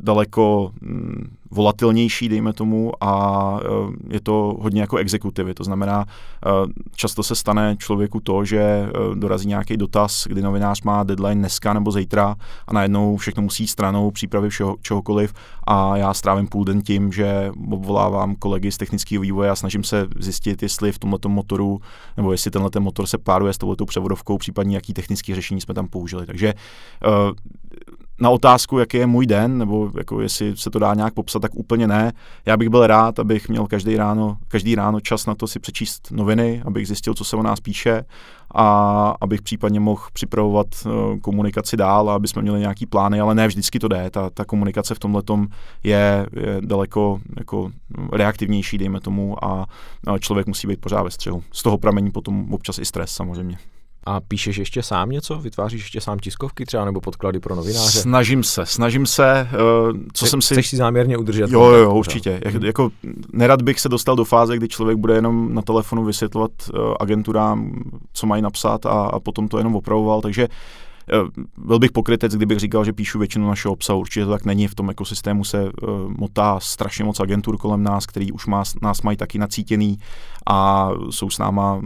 daleko mm, volatilnější, dejme tomu, a eh, je to hodně jako exekutivy. To znamená, eh, často se stane člověku to, že dorazí nějaký dotaz, kdy novinář má deadline dneska nebo zítra a najednou všechno musí stranou přípravy všeho, čehokoliv a já strávím půl den tím, že obvolávám kolegy z technického vývoje a snažím se zjistit, jestli v tomto motoru, nebo jestli tenhle ten motor se páruje s touto převodovkou, případně jaký technický řešení jsme tam použili. Takže na otázku, jaký je můj den, nebo jako jestli se to dá nějak popsat, tak úplně ne. Já bych byl rád, abych měl každý ráno, každý ráno čas na to si přečíst noviny, abych zjistil, co se o nás píše a abych případně mohl připravovat uh, komunikaci dál aby jsme měli nějaký plány, ale ne vždycky to jde. Ta, ta komunikace v tomhle je, je daleko jako reaktivnější, dejme tomu, a, a člověk musí být pořád ve střehu. Z toho pramení potom občas i stres samozřejmě. A píšeš ještě sám něco? Vytváříš ještě sám tiskovky třeba nebo podklady pro novináře? Snažím se, snažím se, uh, co Chce, jsem si... Chceš si záměrně udržet? Jo, jo, určitě. Jak, jako, nerad bych se dostal do fáze, kdy člověk bude jenom na telefonu vysvětlovat uh, agenturám, co mají napsat a, a potom to jenom opravoval, takže uh, byl bych pokrytec, kdybych říkal, že píšu většinu našeho obsahu. Určitě to tak není. V tom ekosystému se uh, motá strašně moc agentur kolem nás, který už má, nás mají taky nacítěný a jsou s náma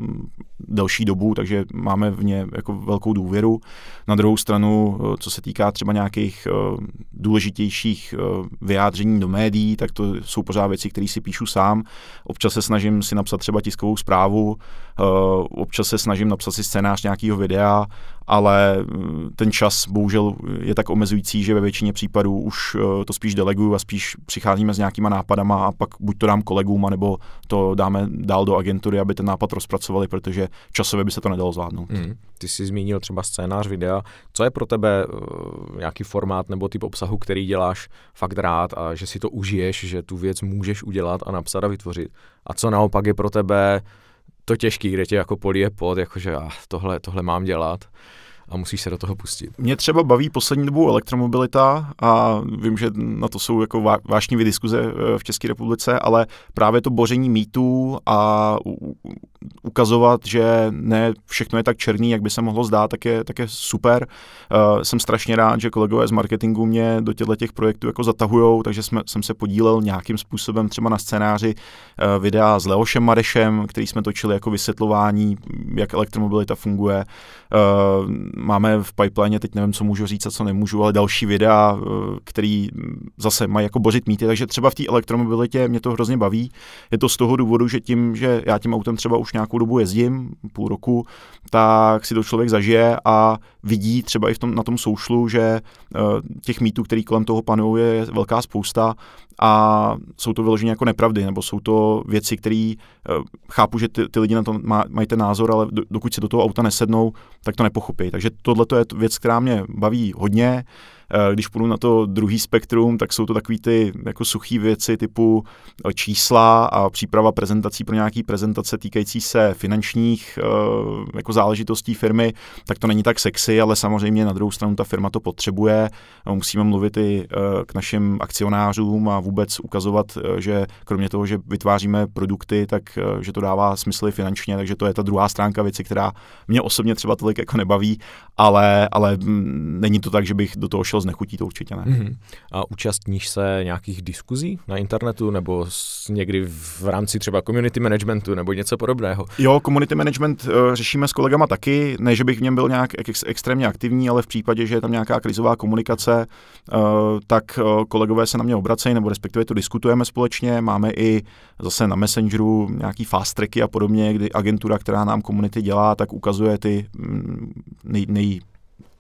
delší dobu, takže máme v ně jako velkou důvěru. Na druhou stranu, eh, co se týká třeba nějakých uh, důležitějších uh, vyjádření do médií, tak to jsou pořád věci, které si píšu sám. Občas se snažím si napsat třeba tiskovou zprávu, občas se snažím napsat si scénář nějakého videa, ale mm, ten čas bohužel je tak omezující, že ve většině případů už to spíš deleguju a spíš přicházíme s nějakýma nápadama a pak buď to dám kolegům, nebo to dáme dál do agentury, aby ten nápad rozpracovali, protože časově by se to nedalo zvládnout. Hmm. Ty jsi zmínil třeba scénář videa. Co je pro tebe uh, nějaký formát nebo typ obsahu, který děláš fakt rád a že si to užiješ, že tu věc můžeš udělat a napsat a vytvořit? A co naopak je pro tebe to těžký, kde tě jako polije pod, jakože ah, tohle, tohle mám dělat? a musíš se do toho pustit. Mě třeba baví poslední dobou elektromobilita a vím, že na to jsou jako vášnivé diskuze eh, v České republice, ale právě to boření mýtů a ukazovat, že ne všechno je tak černý, jak by se mohlo zdát, tak je, tak je super. Uh, jsem strašně rád, že kolegové z marketingu mě do těchto těch projektů jako zatahujou, takže jsme, jsem se podílel nějakým způsobem třeba na scénáři uh, videa s Leošem Marešem, který jsme točili jako vysvětlování, jak elektromobilita funguje. Uh, máme v pipeline, teď nevím, co můžu říct a co nemůžu, ale další videa, který zase mají jako bořit mýty, takže třeba v té elektromobilitě mě to hrozně baví. Je to z toho důvodu, že tím, že já tím autem třeba už nějakou dobu jezdím, půl roku, tak si to člověk zažije a vidí třeba i v tom, na tom soušlu, že uh, těch mýtů, který kolem toho panují, je velká spousta a jsou to vyloženě jako nepravdy, nebo jsou to věci, které uh, chápu, že ty, ty lidi na to má, mají ten názor, ale do, dokud si do toho auta nesednou, tak to nepochopí. Takže tohle je věc, která mě baví hodně. Eh, když půjdu na to druhý spektrum, tak jsou to takové ty jako suché věci typu eh, čísla a příprava prezentací pro nějaký prezentace týkající se finančních eh, jako záležitostí firmy, tak to není tak sexy, ale samozřejmě na druhou stranu ta firma to potřebuje. Musíme mluvit i k našim akcionářům a vůbec ukazovat, že kromě toho, že vytváříme produkty, tak že to dává smysl i finančně, takže to je ta druhá stránka věci, která mě osobně třeba tolik jako nebaví, ale, ale mm, není to tak, že bych do toho šel to znechutí, to určitě ne. Mm-hmm. A účastníš se nějakých diskuzí na internetu nebo někdy v rámci třeba community managementu nebo něco podobného? Jo, community management uh, řešíme s kolegama taky, ne, že bych v něm byl nějak ex- extrémně aktivní, ale v případě, že je tam nějaká krizová komunikace, uh, tak uh, kolegové se na mě obracejí, nebo respektive to diskutujeme společně. Máme i zase na Messengeru nějaký fast tracky a podobně, kdy agentura, která nám komunity dělá, tak ukazuje ty mm, nej, nej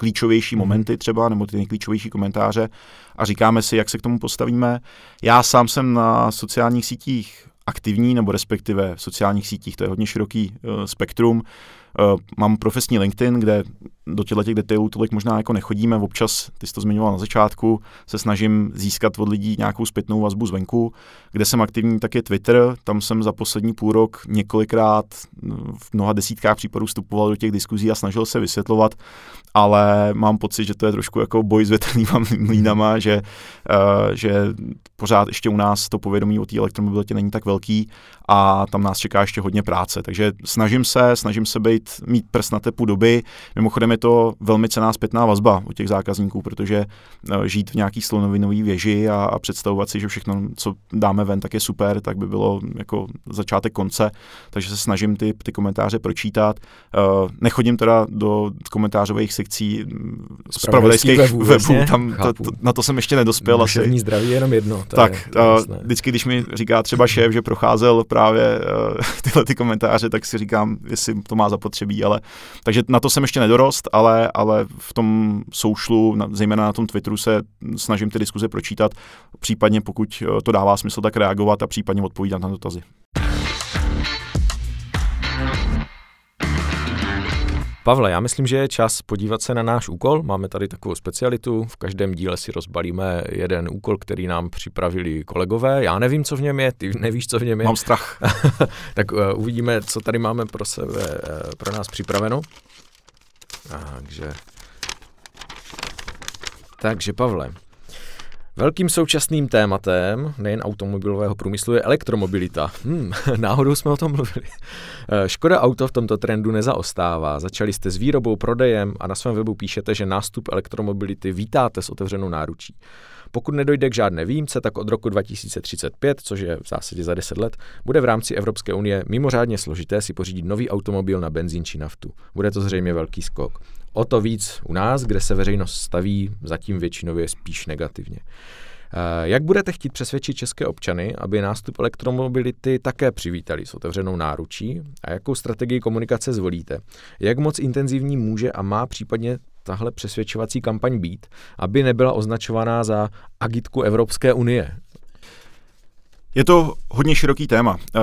klíčovější mhm. momenty třeba, nebo ty nejklíčovější komentáře a říkáme si, jak se k tomu postavíme. Já sám jsem na sociálních sítích aktivní, nebo respektive v sociálních sítích, to je hodně široký uh, spektrum. Uh, mám profesní LinkedIn, kde do těchto těch detailů tolik možná jako nechodíme. Občas, ty jsi to zmiňoval na začátku, se snažím získat od lidí nějakou zpětnou vazbu zvenku. Kde jsem aktivní, tak je Twitter. Tam jsem za poslední půl rok několikrát v mnoha desítkách případů vstupoval do těch diskuzí a snažil se vysvětlovat, ale mám pocit, že to je trošku jako boj s větrnýma <laughs> mlínama, že, uh, že pořád ještě u nás to povědomí o té elektromobilitě není tak velký a tam nás čeká ještě hodně práce. Takže snažím se, snažím se být, mít prst na tepu doby. Mimochodem je to velmi cená zpětná vazba od těch zákazníků, protože uh, žít v nějaký slonovinový věži a, a představovat si, že všechno, co dáme ven, tak je super, tak by bylo jako začátek konce. Takže se snažím ty, ty komentáře pročítat. Uh, nechodím teda do komentářových sekcí zpravodajských webů, webů tam to, to, na to jsem ještě nedospěl. Duševní asi. zdraví je jenom jedno. To tak, je, to uh, vždycky, když mi říká třeba šéf, že procházel právě <laughs> tyhle ty komentáře, tak si říkám, jestli to má zapotřebí, ale takže na to jsem ještě nedorost, ale, ale v tom soušlu, na, zejména na tom Twitteru se snažím ty diskuze pročítat, případně pokud uh, to dává smysl, tak reagovat a případně odpovídat na dotazy. Pavle, já myslím, že je čas podívat se na náš úkol. Máme tady takovou specialitu. V každém díle si rozbalíme jeden úkol, který nám připravili kolegové. Já nevím, co v něm je, ty nevíš, co v něm je. Mám strach. <laughs> tak uh, uvidíme, co tady máme pro sebe, uh, pro nás připraveno. Takže... Takže Pavle, Velkým současným tématem nejen automobilového průmyslu je elektromobilita. Hmm, <laughs> náhodou jsme o tom mluvili. Eh, Škoda Auto v tomto trendu nezaostává. Začali jste s výrobou, prodejem a na svém webu píšete, že nástup elektromobility vítáte s otevřenou náručí. Pokud nedojde k žádné výjimce, tak od roku 2035, což je v zásadě za 10 let, bude v rámci Evropské unie mimořádně složité si pořídit nový automobil na benzín či naftu. Bude to zřejmě velký skok. O to víc u nás, kde se veřejnost staví zatím většinově spíš negativně. Eh, jak budete chtít přesvědčit české občany, aby nástup elektromobility také přivítali s otevřenou náručí a jakou strategii komunikace zvolíte? Jak moc intenzivní může a má případně tahle přesvědčovací kampaň být, aby nebyla označovaná za agitku Evropské unie? Je to hodně široký téma. Eh,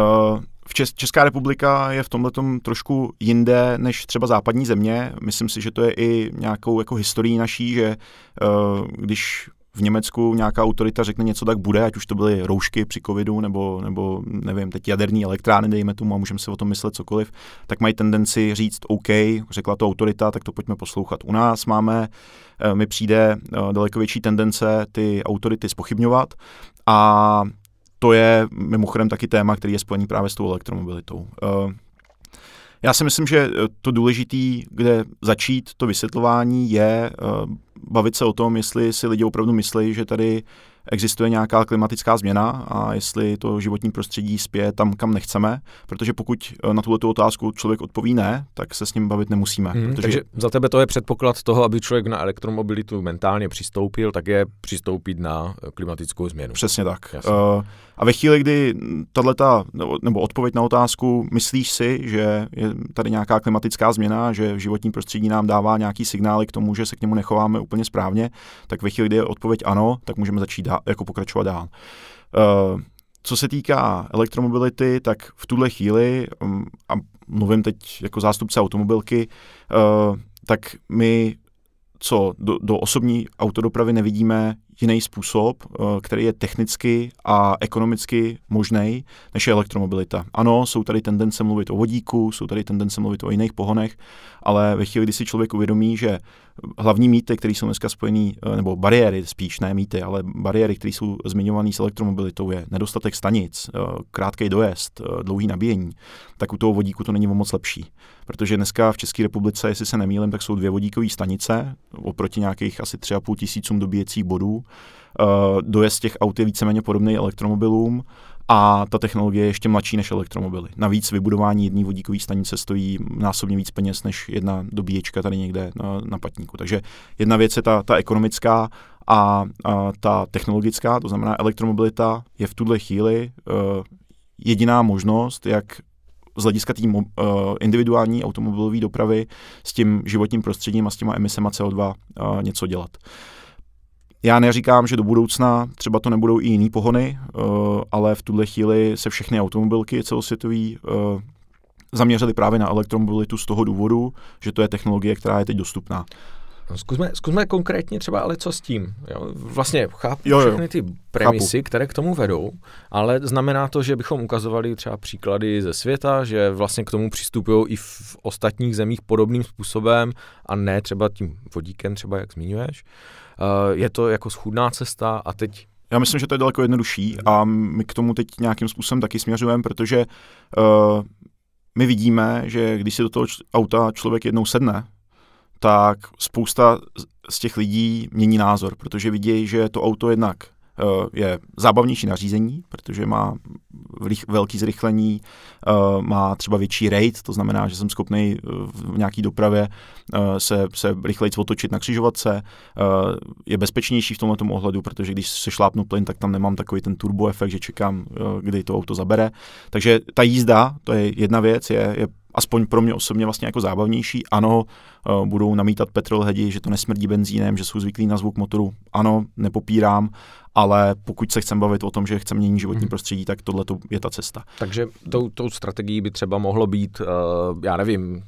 v Čes- Česká republika je v tomhle trošku jinde než třeba západní země. Myslím si, že to je i nějakou jako historií naší, že uh, když v Německu nějaká autorita řekne něco, tak bude, ať už to byly roušky při covidu, nebo, nebo nevím, teď jaderní elektrárny, dejme tomu, a můžeme si o tom myslet cokoliv, tak mají tendenci říct, OK, řekla to autorita, tak to pojďme poslouchat. U nás máme, eh, mi přijde eh, daleko větší tendence ty autority spochybňovat a to je mimochodem taky téma, který je spojený právě s tou elektromobilitou. Eh, já si myslím, že to důležité, kde začít to vysvětlování, je bavit se o tom, jestli si lidi opravdu myslí, že tady existuje nějaká klimatická změna a jestli to životní prostředí spěje tam, kam nechceme, protože pokud eh, na tuto otázku člověk odpoví ne, tak se s ním bavit nemusíme. Hmm, protože... Takže za tebe to je předpoklad toho, aby člověk na elektromobilitu mentálně přistoupil, tak je přistoupit na klimatickou změnu. Přesně tak. Uh, a ve chvíli, kdy tato, nebo, odpověď na otázku, myslíš si, že je tady nějaká klimatická změna, že životní prostředí nám dává nějaký signály k tomu, že se k němu nechováme úplně správně, tak ve chvíli, kdy je odpověď ano, tak můžeme začít dál, jako pokračovat dál. Uh, co se týká elektromobility, tak v tuhle chvíli, um, a mluvím teď jako zástupce automobilky, uh, tak my co do, do osobní autodopravy nevidíme jiný způsob, eh, který je technicky a ekonomicky možný, než je elektromobilita. Ano, jsou tady tendence mluvit o vodíku, jsou tady tendence mluvit o jiných pohonech, ale ve chvíli, kdy si člověk uvědomí, že hlavní mýty, které jsou dneska spojené, eh, nebo bariéry, spíš ne mýty, ale bariéry, které jsou zmiňované s elektromobilitou, je nedostatek stanic, eh, krátký dojezd, dlouhý nabíjení, tak u toho vodíku to není moc lepší. Protože dneska v České republice, jestli se nemýlím, tak jsou dvě vodíkové stanice oproti nějakých asi 3,5 tisícům dobíjecích bodů. Dojezd těch aut je víceméně podobný elektromobilům a ta technologie je ještě mladší než elektromobily. Navíc vybudování jedné vodíkové stanice stojí násobně víc peněz než jedna dobíječka tady někde na, na patníku. Takže jedna věc je ta, ta ekonomická a, a ta technologická, to znamená elektromobilita je v tuhle chvíli uh, jediná možnost, jak z hlediska té uh, individuální automobilové dopravy s tím životním prostředím a s těma emisema CO2 uh, něco dělat. Uh, já neříkám, že do budoucna třeba to nebudou i jiný pohony, uh, ale v tuhle chvíli se všechny automobilky celosvětový uh, zaměřily právě na elektromobilitu z toho důvodu, že to je technologie, která je teď dostupná. No, zkusme, zkusme konkrétně třeba, ale co s tím. Jo? Vlastně chápu jo, jo. všechny ty premisy, chápu. které k tomu vedou, ale znamená to, že bychom ukazovali třeba příklady ze světa, že vlastně k tomu přistupují i v ostatních zemích podobným způsobem a ne třeba tím vodíkem, třeba jak zmiňuješ. Uh, je to jako schůdná cesta a teď já myslím, že to je daleko jednodušší a my k tomu teď nějakým způsobem taky směřujeme, protože uh, my vidíme, že když si do toho auta člověk jednou sedne, tak spousta z těch lidí mění názor, protože vidí, že to auto jednak eh, je zábavnější nařízení, protože má velký zrychlení, eh, má třeba větší rate, to znamená, že jsem schopný eh, v nějaký dopravě se, se rychleji otočit na křižovatce, je bezpečnější v tomto ohledu, protože když se šlápnu plyn, tak tam nemám takový ten turbo efekt, že čekám, kdy to auto zabere. Takže ta jízda, to je jedna věc, je, je aspoň pro mě osobně vlastně jako zábavnější. Ano, budou namítat petrolhedi, že to nesmrdí benzínem, že jsou zvyklí na zvuk motoru. Ano, nepopírám, ale pokud se chceme bavit o tom, že chceme měnit životní hmm. prostředí, tak tohle je ta cesta. Takže tou, tou strategií by třeba mohlo být, uh, já nevím,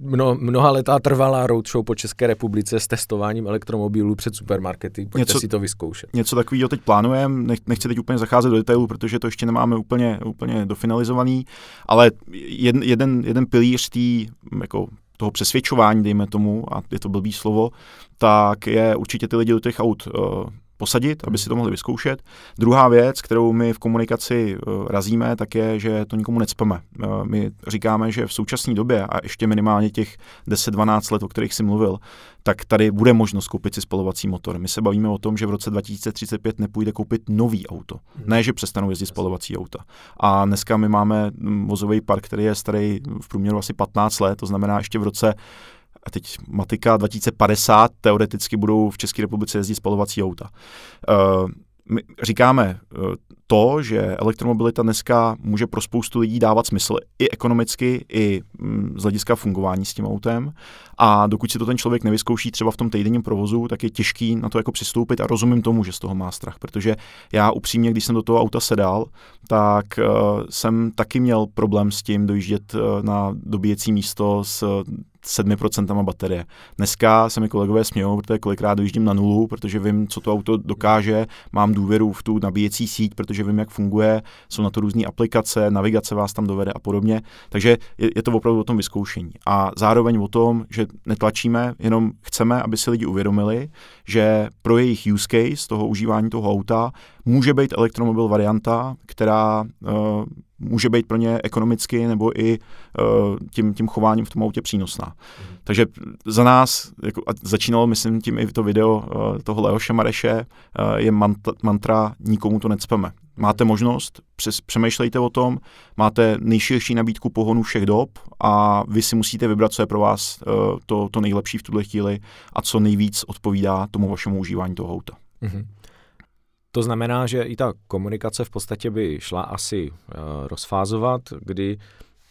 mno, mnoha letá trvalá roadshow po České republice s testováním elektromobilů před supermarkety. Pojďte něco, si to vyzkoušet. Něco takového teď plánujeme, Nech, nechci teď úplně zacházet do detailů, protože to ještě nemáme úplně, úplně dofinalizovaný, ale jeden, jeden, jeden pilíř tý, jako toho přesvědčování, dejme tomu, a je to blbý slovo, tak je určitě ty lidi do těch aut uh, posadit, aby si to mohli vyzkoušet. Druhá věc, kterou my v komunikaci uh, razíme, tak je, že to nikomu necpeme. Uh, my říkáme, že v současné době a ještě minimálně těch 10-12 let, o kterých jsi mluvil, tak tady bude možnost koupit si spalovací motor. My se bavíme o tom, že v roce 2035 nepůjde koupit nový auto. Hmm. Ne, že přestanou jezdit spalovací auta. A dneska my máme mm, vozový park, který je starý v průměru asi 15 let, to znamená ještě v roce a teď matika 2050 teoreticky budou v České republice jezdit spalovací auta. Uh, my říkáme eh, to, že elektromobilita dneska může pro spoustu lidí dávat smysl i ekonomicky, i mm, z hlediska fungování s tím autem. A dokud si to ten člověk nevyzkouší třeba v tom týdenním provozu, tak je těžký na to jako přistoupit a rozumím tomu, že z toho má strach, protože já upřímně, když jsem do toho auta sedal, tak uh, jsem taky měl problém s tím dojíždět na dobíjecí místo s 7% baterie. Dneska se mi kolegové smějou, protože kolikrát dojíždím na nulu, protože vím, co to auto dokáže, mám důvěru v tu nabíjecí síť, protože vím, jak funguje, jsou na to různé aplikace, navigace vás tam dovede a podobně. Takže je, je to opravdu o tom vyzkoušení. A zároveň o tom, že netlačíme, jenom chceme, aby si lidi uvědomili, že pro jejich use case toho užívání toho auta může být elektromobil varianta, která uh, může být pro ně ekonomicky nebo i uh, tím, tím chováním v tom autě přínosná. Mm. Takže za nás, jako, a začínalo myslím tím i to video uh, toho Leoše Mareše, uh, je mant- mantra nikomu to necpeme. Máte možnost, přes, přemýšlejte o tom, máte nejširší nabídku pohonu všech dob a vy si musíte vybrat, co je pro vás uh, to, to nejlepší v tuhle chvíli a co nejvíc odpovídá tomu vašemu užívání toho auta. Mm-hmm. To znamená, že i ta komunikace v podstatě by šla asi uh, rozfázovat, kdy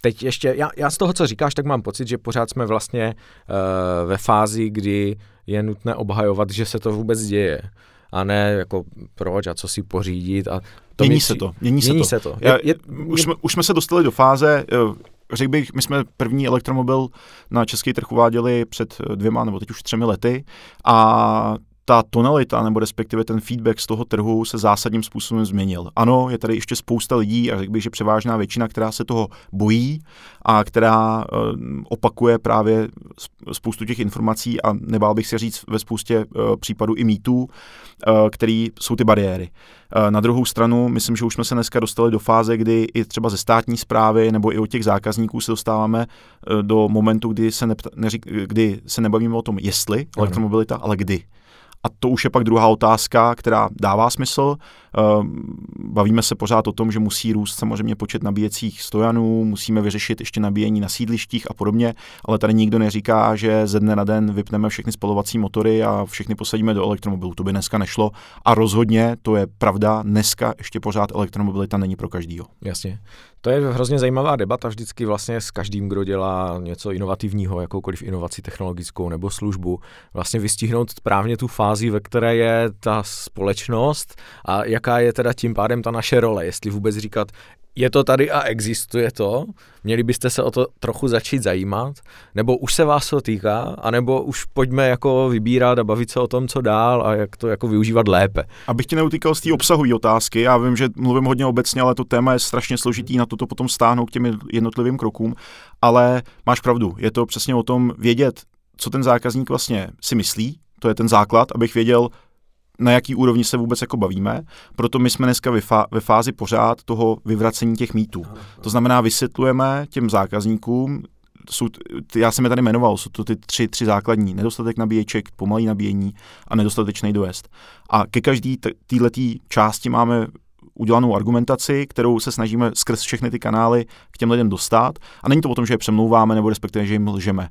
teď ještě, já, já z toho, co říkáš, tak mám pocit, že pořád jsme vlastně uh, ve fázi, kdy je nutné obhajovat, že se to vůbec děje a ne jako proč a co si pořídit. A to mění se to. Mění, mění se to. Se to. Já, je, už, jsme, už jsme se dostali do fáze, eh, řekl bych, my jsme první elektromobil na český trh uváděli před dvěma nebo teď už třemi lety a ta tonalita nebo respektive ten feedback z toho trhu se zásadním způsobem změnil. Ano, je tady ještě spousta lidí a řekl bych, že převážná většina, která se toho bojí a která uh, opakuje právě spoustu těch informací a nebál bych se říct ve spoustě uh, případů i mýtů, uh, který jsou ty bariéry. Na druhou stranu, myslím, že už jsme se dneska dostali do fáze, kdy i třeba ze státní zprávy nebo i od těch zákazníků se dostáváme do momentu, kdy se, nepta, neřík, kdy se nebavíme o tom, jestli elektromobilita, ale kdy. A to už je pak druhá otázka, která dává smysl. Ehm, bavíme se pořád o tom, že musí růst samozřejmě počet nabíjecích stojanů, musíme vyřešit ještě nabíjení na sídlištích a podobně, ale tady nikdo neříká, že ze dne na den vypneme všechny spalovací motory a všechny posadíme do elektromobilů. To by dneska nešlo. A rozhodně, to je pravda, dneska ještě pořád elektromobilita není pro každýho. Jasně. To je hrozně zajímavá debata vždycky vlastně s každým, kdo dělá něco inovativního, jakoukoliv inovaci technologickou nebo službu. Vlastně vystihnout správně tu fázi, ve které je ta společnost a jaká je teda tím pádem ta naše role. Jestli vůbec říkat, je to tady a existuje to, měli byste se o to trochu začít zajímat, nebo už se vás to týká, anebo už pojďme jako vybírat a bavit se o tom, co dál a jak to jako využívat lépe. Abych ti neutýkal z té obsahové otázky, já vím, že mluvím hodně obecně, ale to téma je strašně složitý, na to to potom stáhnout k těm jednotlivým krokům, ale máš pravdu, je to přesně o tom vědět, co ten zákazník vlastně si myslí, to je ten základ, abych věděl, na jaký úrovni se vůbec jako bavíme. Proto my jsme dneska ve, fá- ve fázi pořád toho vyvracení těch mýtů. To znamená, vysvětlujeme těm zákazníkům, jsou, já jsem je tady jmenoval, jsou to ty tři, tři základní. Nedostatek nabíječek, pomalý nabíjení a nedostatečný dojezd. A ke každý této části máme udělanou argumentaci, kterou se snažíme skrz všechny ty kanály k těm lidem dostat. A není to o tom, že je přemlouváme nebo respektive, že jim lžeme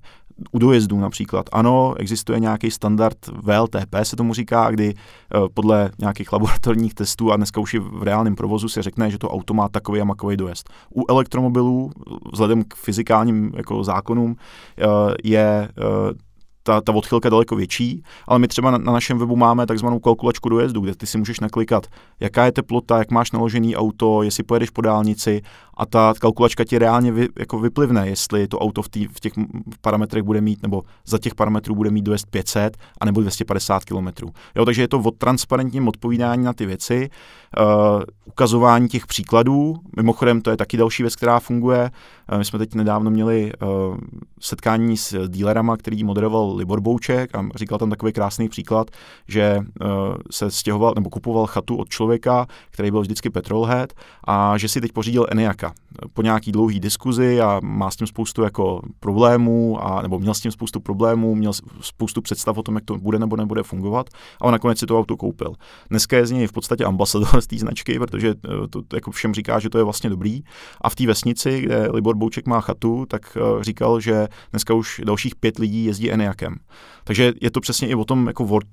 u dojezdů například. Ano, existuje nějaký standard VLTP, se tomu říká, kdy eh, podle nějakých laboratorních testů a dneska už i v reálném provozu se řekne, že to auto má takový a makový dojezd. U elektromobilů, vzhledem k fyzikálním jako zákonům, eh, je eh, ta, ta odchylka daleko větší, ale my třeba na, na našem webu máme takzvanou kalkulačku dojezdu, kde ty si můžeš naklikat, jaká je teplota, jak máš naložený auto, jestli pojedeš po dálnici a ta kalkulačka ti reálně vy, jako vyplivne, jestli to auto v, tý, v těch parametrech bude mít, nebo za těch parametrů bude mít dojezd 500 a nebo 250 km. Jo, takže je to o transparentním odpovídání na ty věci, uh, ukazování těch příkladů. Mimochodem, to je taky další věc, která funguje. Uh, my jsme teď nedávno měli uh, setkání s dílerama, který moderoval Libor Bouček a říkal tam takový krásný příklad, že uh, se stěhoval nebo kupoval chatu od člověka, který byl vždycky petrolhead a že si teď pořídil Eniaka po nějaký dlouhý diskuzi a má s tím spoustu jako problémů a nebo měl s tím spoustu problémů, měl spoustu představ o tom, jak to bude nebo nebude fungovat a on nakonec si to auto koupil. Dneska je z něj v podstatě ambasador z té značky, protože eh, to, to jako všem říká, že to je vlastně dobrý. A v té vesnici, kde Libor Bouček má chatu, tak eh, říkal, že dneska už dalších pět lidí jezdí Eniakem. Takže je to přesně i o tom jako word,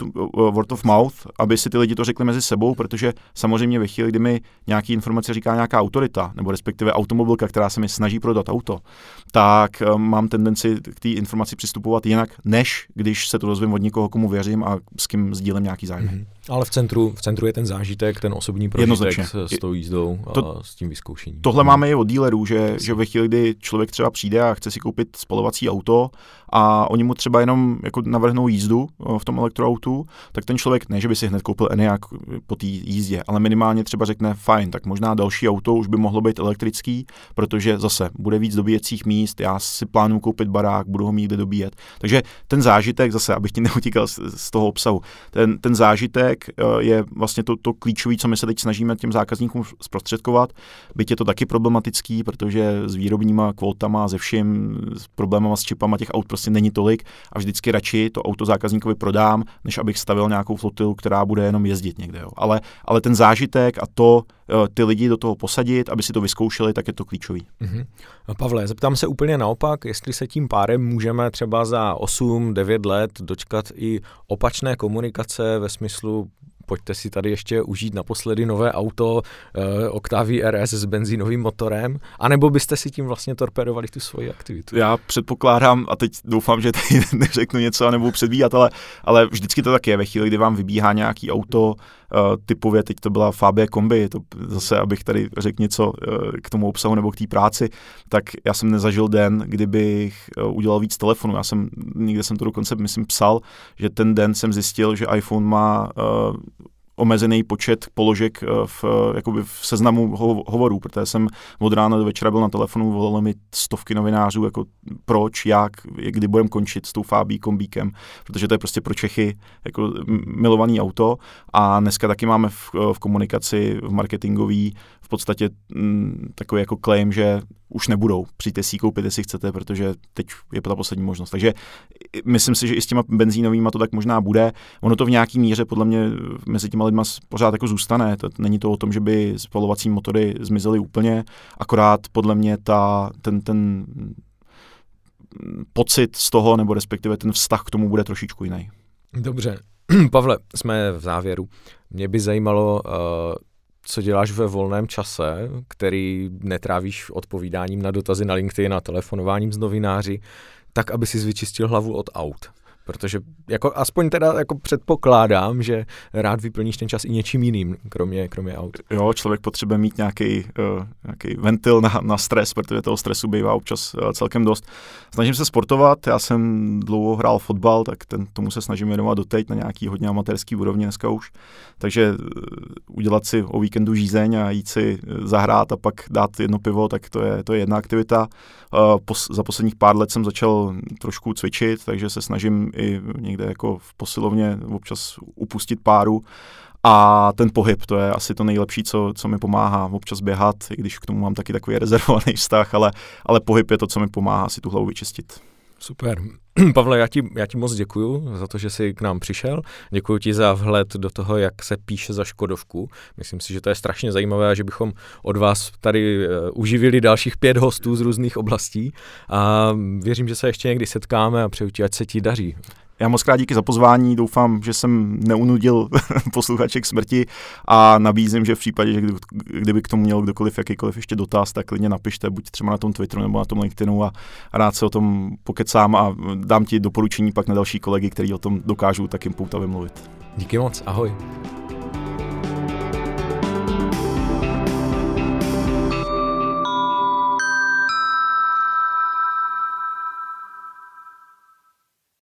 word of mouth, aby si ty lidi to řekli mezi sebou, protože samozřejmě ve chvíli, kdy mi nějaký informace říká nějaká autorita, nebo respektive automobilka, která se mi snaží prodat auto, tak eh, mám tendenci k té informaci přistupovat jinak, než když se to dozvím od někoho, komu věřím a s kým sdílím nějaký zájem. Mm-hmm. Ale v centru, v centru je ten zážitek, ten osobní prožitek s, s tou jízdou a to, s tím vyzkoušením. Tohle hmm. máme i od dílerů, že, že ve chvíli, kdy člověk třeba přijde a chce si koupit spalovací auto a oni mu třeba jenom jako navrhnou jízdu v tom elektroautu, tak ten člověk ne, že by si hned koupil Enyaq po té jízdě, ale minimálně třeba řekne fajn, tak možná další auto už by mohlo být elektrický, protože zase bude víc dobíjecích míst, já si plánuju koupit barák, budu ho mít kde dobíjet. Takže ten zážitek, zase, abych ti <laughs> neutíkal z, z toho obsahu, ten, ten zážitek eh, je vlastně to, to klíčové, co my se teď snažíme těm zákazníkům zprostředkovat. Byť je to taky problematický, protože s výrobníma kvótama, ze vším, s problémama s čipama těch aut prostě není tolik a vždycky radši to auto zákazníkovi prodám, než abych stavil nějakou flotilu, která bude jenom jezdit někde. Jo. Ale, ale ten zážitek a to, eh, ty lidi do toho posadit, aby si to vyzkoušeli, tak je to klíčový. Mm-hmm. Pavle, zeptám se úplně naopak, jestli se tím párem můžeme třeba za 8-9 let dočkat i opačné komunikace ve smyslu pojďte si tady ještě užít naposledy nové auto uh, Octavia RS s benzínovým motorem, anebo byste si tím vlastně torpedovali tu svoji aktivitu? Já předpokládám, a teď doufám, že tady <laughs> neřeknu něco, nebo předbíhat, ale, ale vždycky to tak je ve chvíli, kdy vám vybíhá nějaký auto, uh, typově, teď to byla Fabie kombi, to zase, abych tady řekl něco uh, k tomu obsahu nebo k té práci, tak já jsem nezažil den, kdybych uh, udělal víc telefonů. Já jsem, někde jsem to dokonce, myslím, psal, že ten den jsem zjistil, že iPhone má omezený počet položek v, jakoby v seznamu hovorů, protože jsem od rána do večera byl na telefonu, volali mi stovky novinářů, jako proč, jak, kdy budeme končit s tou Fábí kombíkem, protože to je prostě pro Čechy jako milovaný auto. A dneska taky máme v, v komunikaci, v marketingový podstatě m, takový jako claim, že už nebudou. Přijďte si koupit, jestli chcete, protože teď je ta poslední možnost. Takže myslím si, že i s těma benzínovými to tak možná bude. Ono to v nějaký míře podle mě mezi těma lidma pořád jako zůstane. To, není to o tom, že by spalovací motory zmizely úplně, akorát podle mě ta, ten, ten pocit z toho, nebo respektive ten vztah k tomu bude trošičku jiný. Dobře. <clears throat> Pavle, jsme v závěru. Mě by zajímalo, uh, co děláš ve volném čase, který netrávíš odpovídáním na dotazy na LinkedIn a telefonováním s novináři, tak, aby si vyčistil hlavu od aut. Protože jako aspoň teda jako předpokládám, že rád vyplníš ten čas i něčím jiným, kromě, kromě aut. Jo, člověk potřebuje mít nějaký, uh, nějaký ventil na, na stres, protože toho stresu bývá občas uh, celkem dost. Snažím se sportovat, já jsem dlouho hrál fotbal, tak ten, tomu se snažím věnovat doteď na nějaký hodně amatérský úrovni dneska už. Takže uh, udělat si o víkendu žízeň a jít si zahrát a pak dát jedno pivo, tak to je, to je jedna aktivita. Uh, pos, za posledních pár let jsem začal trošku cvičit, takže se snažím i někde jako v posilovně občas upustit páru. A ten pohyb, to je asi to nejlepší, co, co mi pomáhá občas běhat, i když k tomu mám taky takový <laughs> rezervovaný vztah, ale, ale pohyb je to, co mi pomáhá si tu hlavu vyčistit. Super. <clears throat> Pavle, já ti, já ti moc děkuju za to, že jsi k nám přišel. Děkuji ti za vhled do toho, jak se píše za Škodovku. Myslím si, že to je strašně zajímavé a že bychom od vás tady uh, uživili dalších pět hostů z různých oblastí. A věřím, že se ještě někdy setkáme a přeju ti, ať se ti daří. Já moc krát díky za pozvání, doufám, že jsem neunudil <laughs> posluchače k smrti a nabízím, že v případě, že kdyby k tomu měl kdokoliv jakýkoliv ještě dotaz, tak klidně napište, buď třeba na tom Twitteru nebo na tom LinkedInu a rád se o tom pokecám a dám ti doporučení pak na další kolegy, kteří o tom dokážou takým poutavě mluvit. Díky moc, ahoj.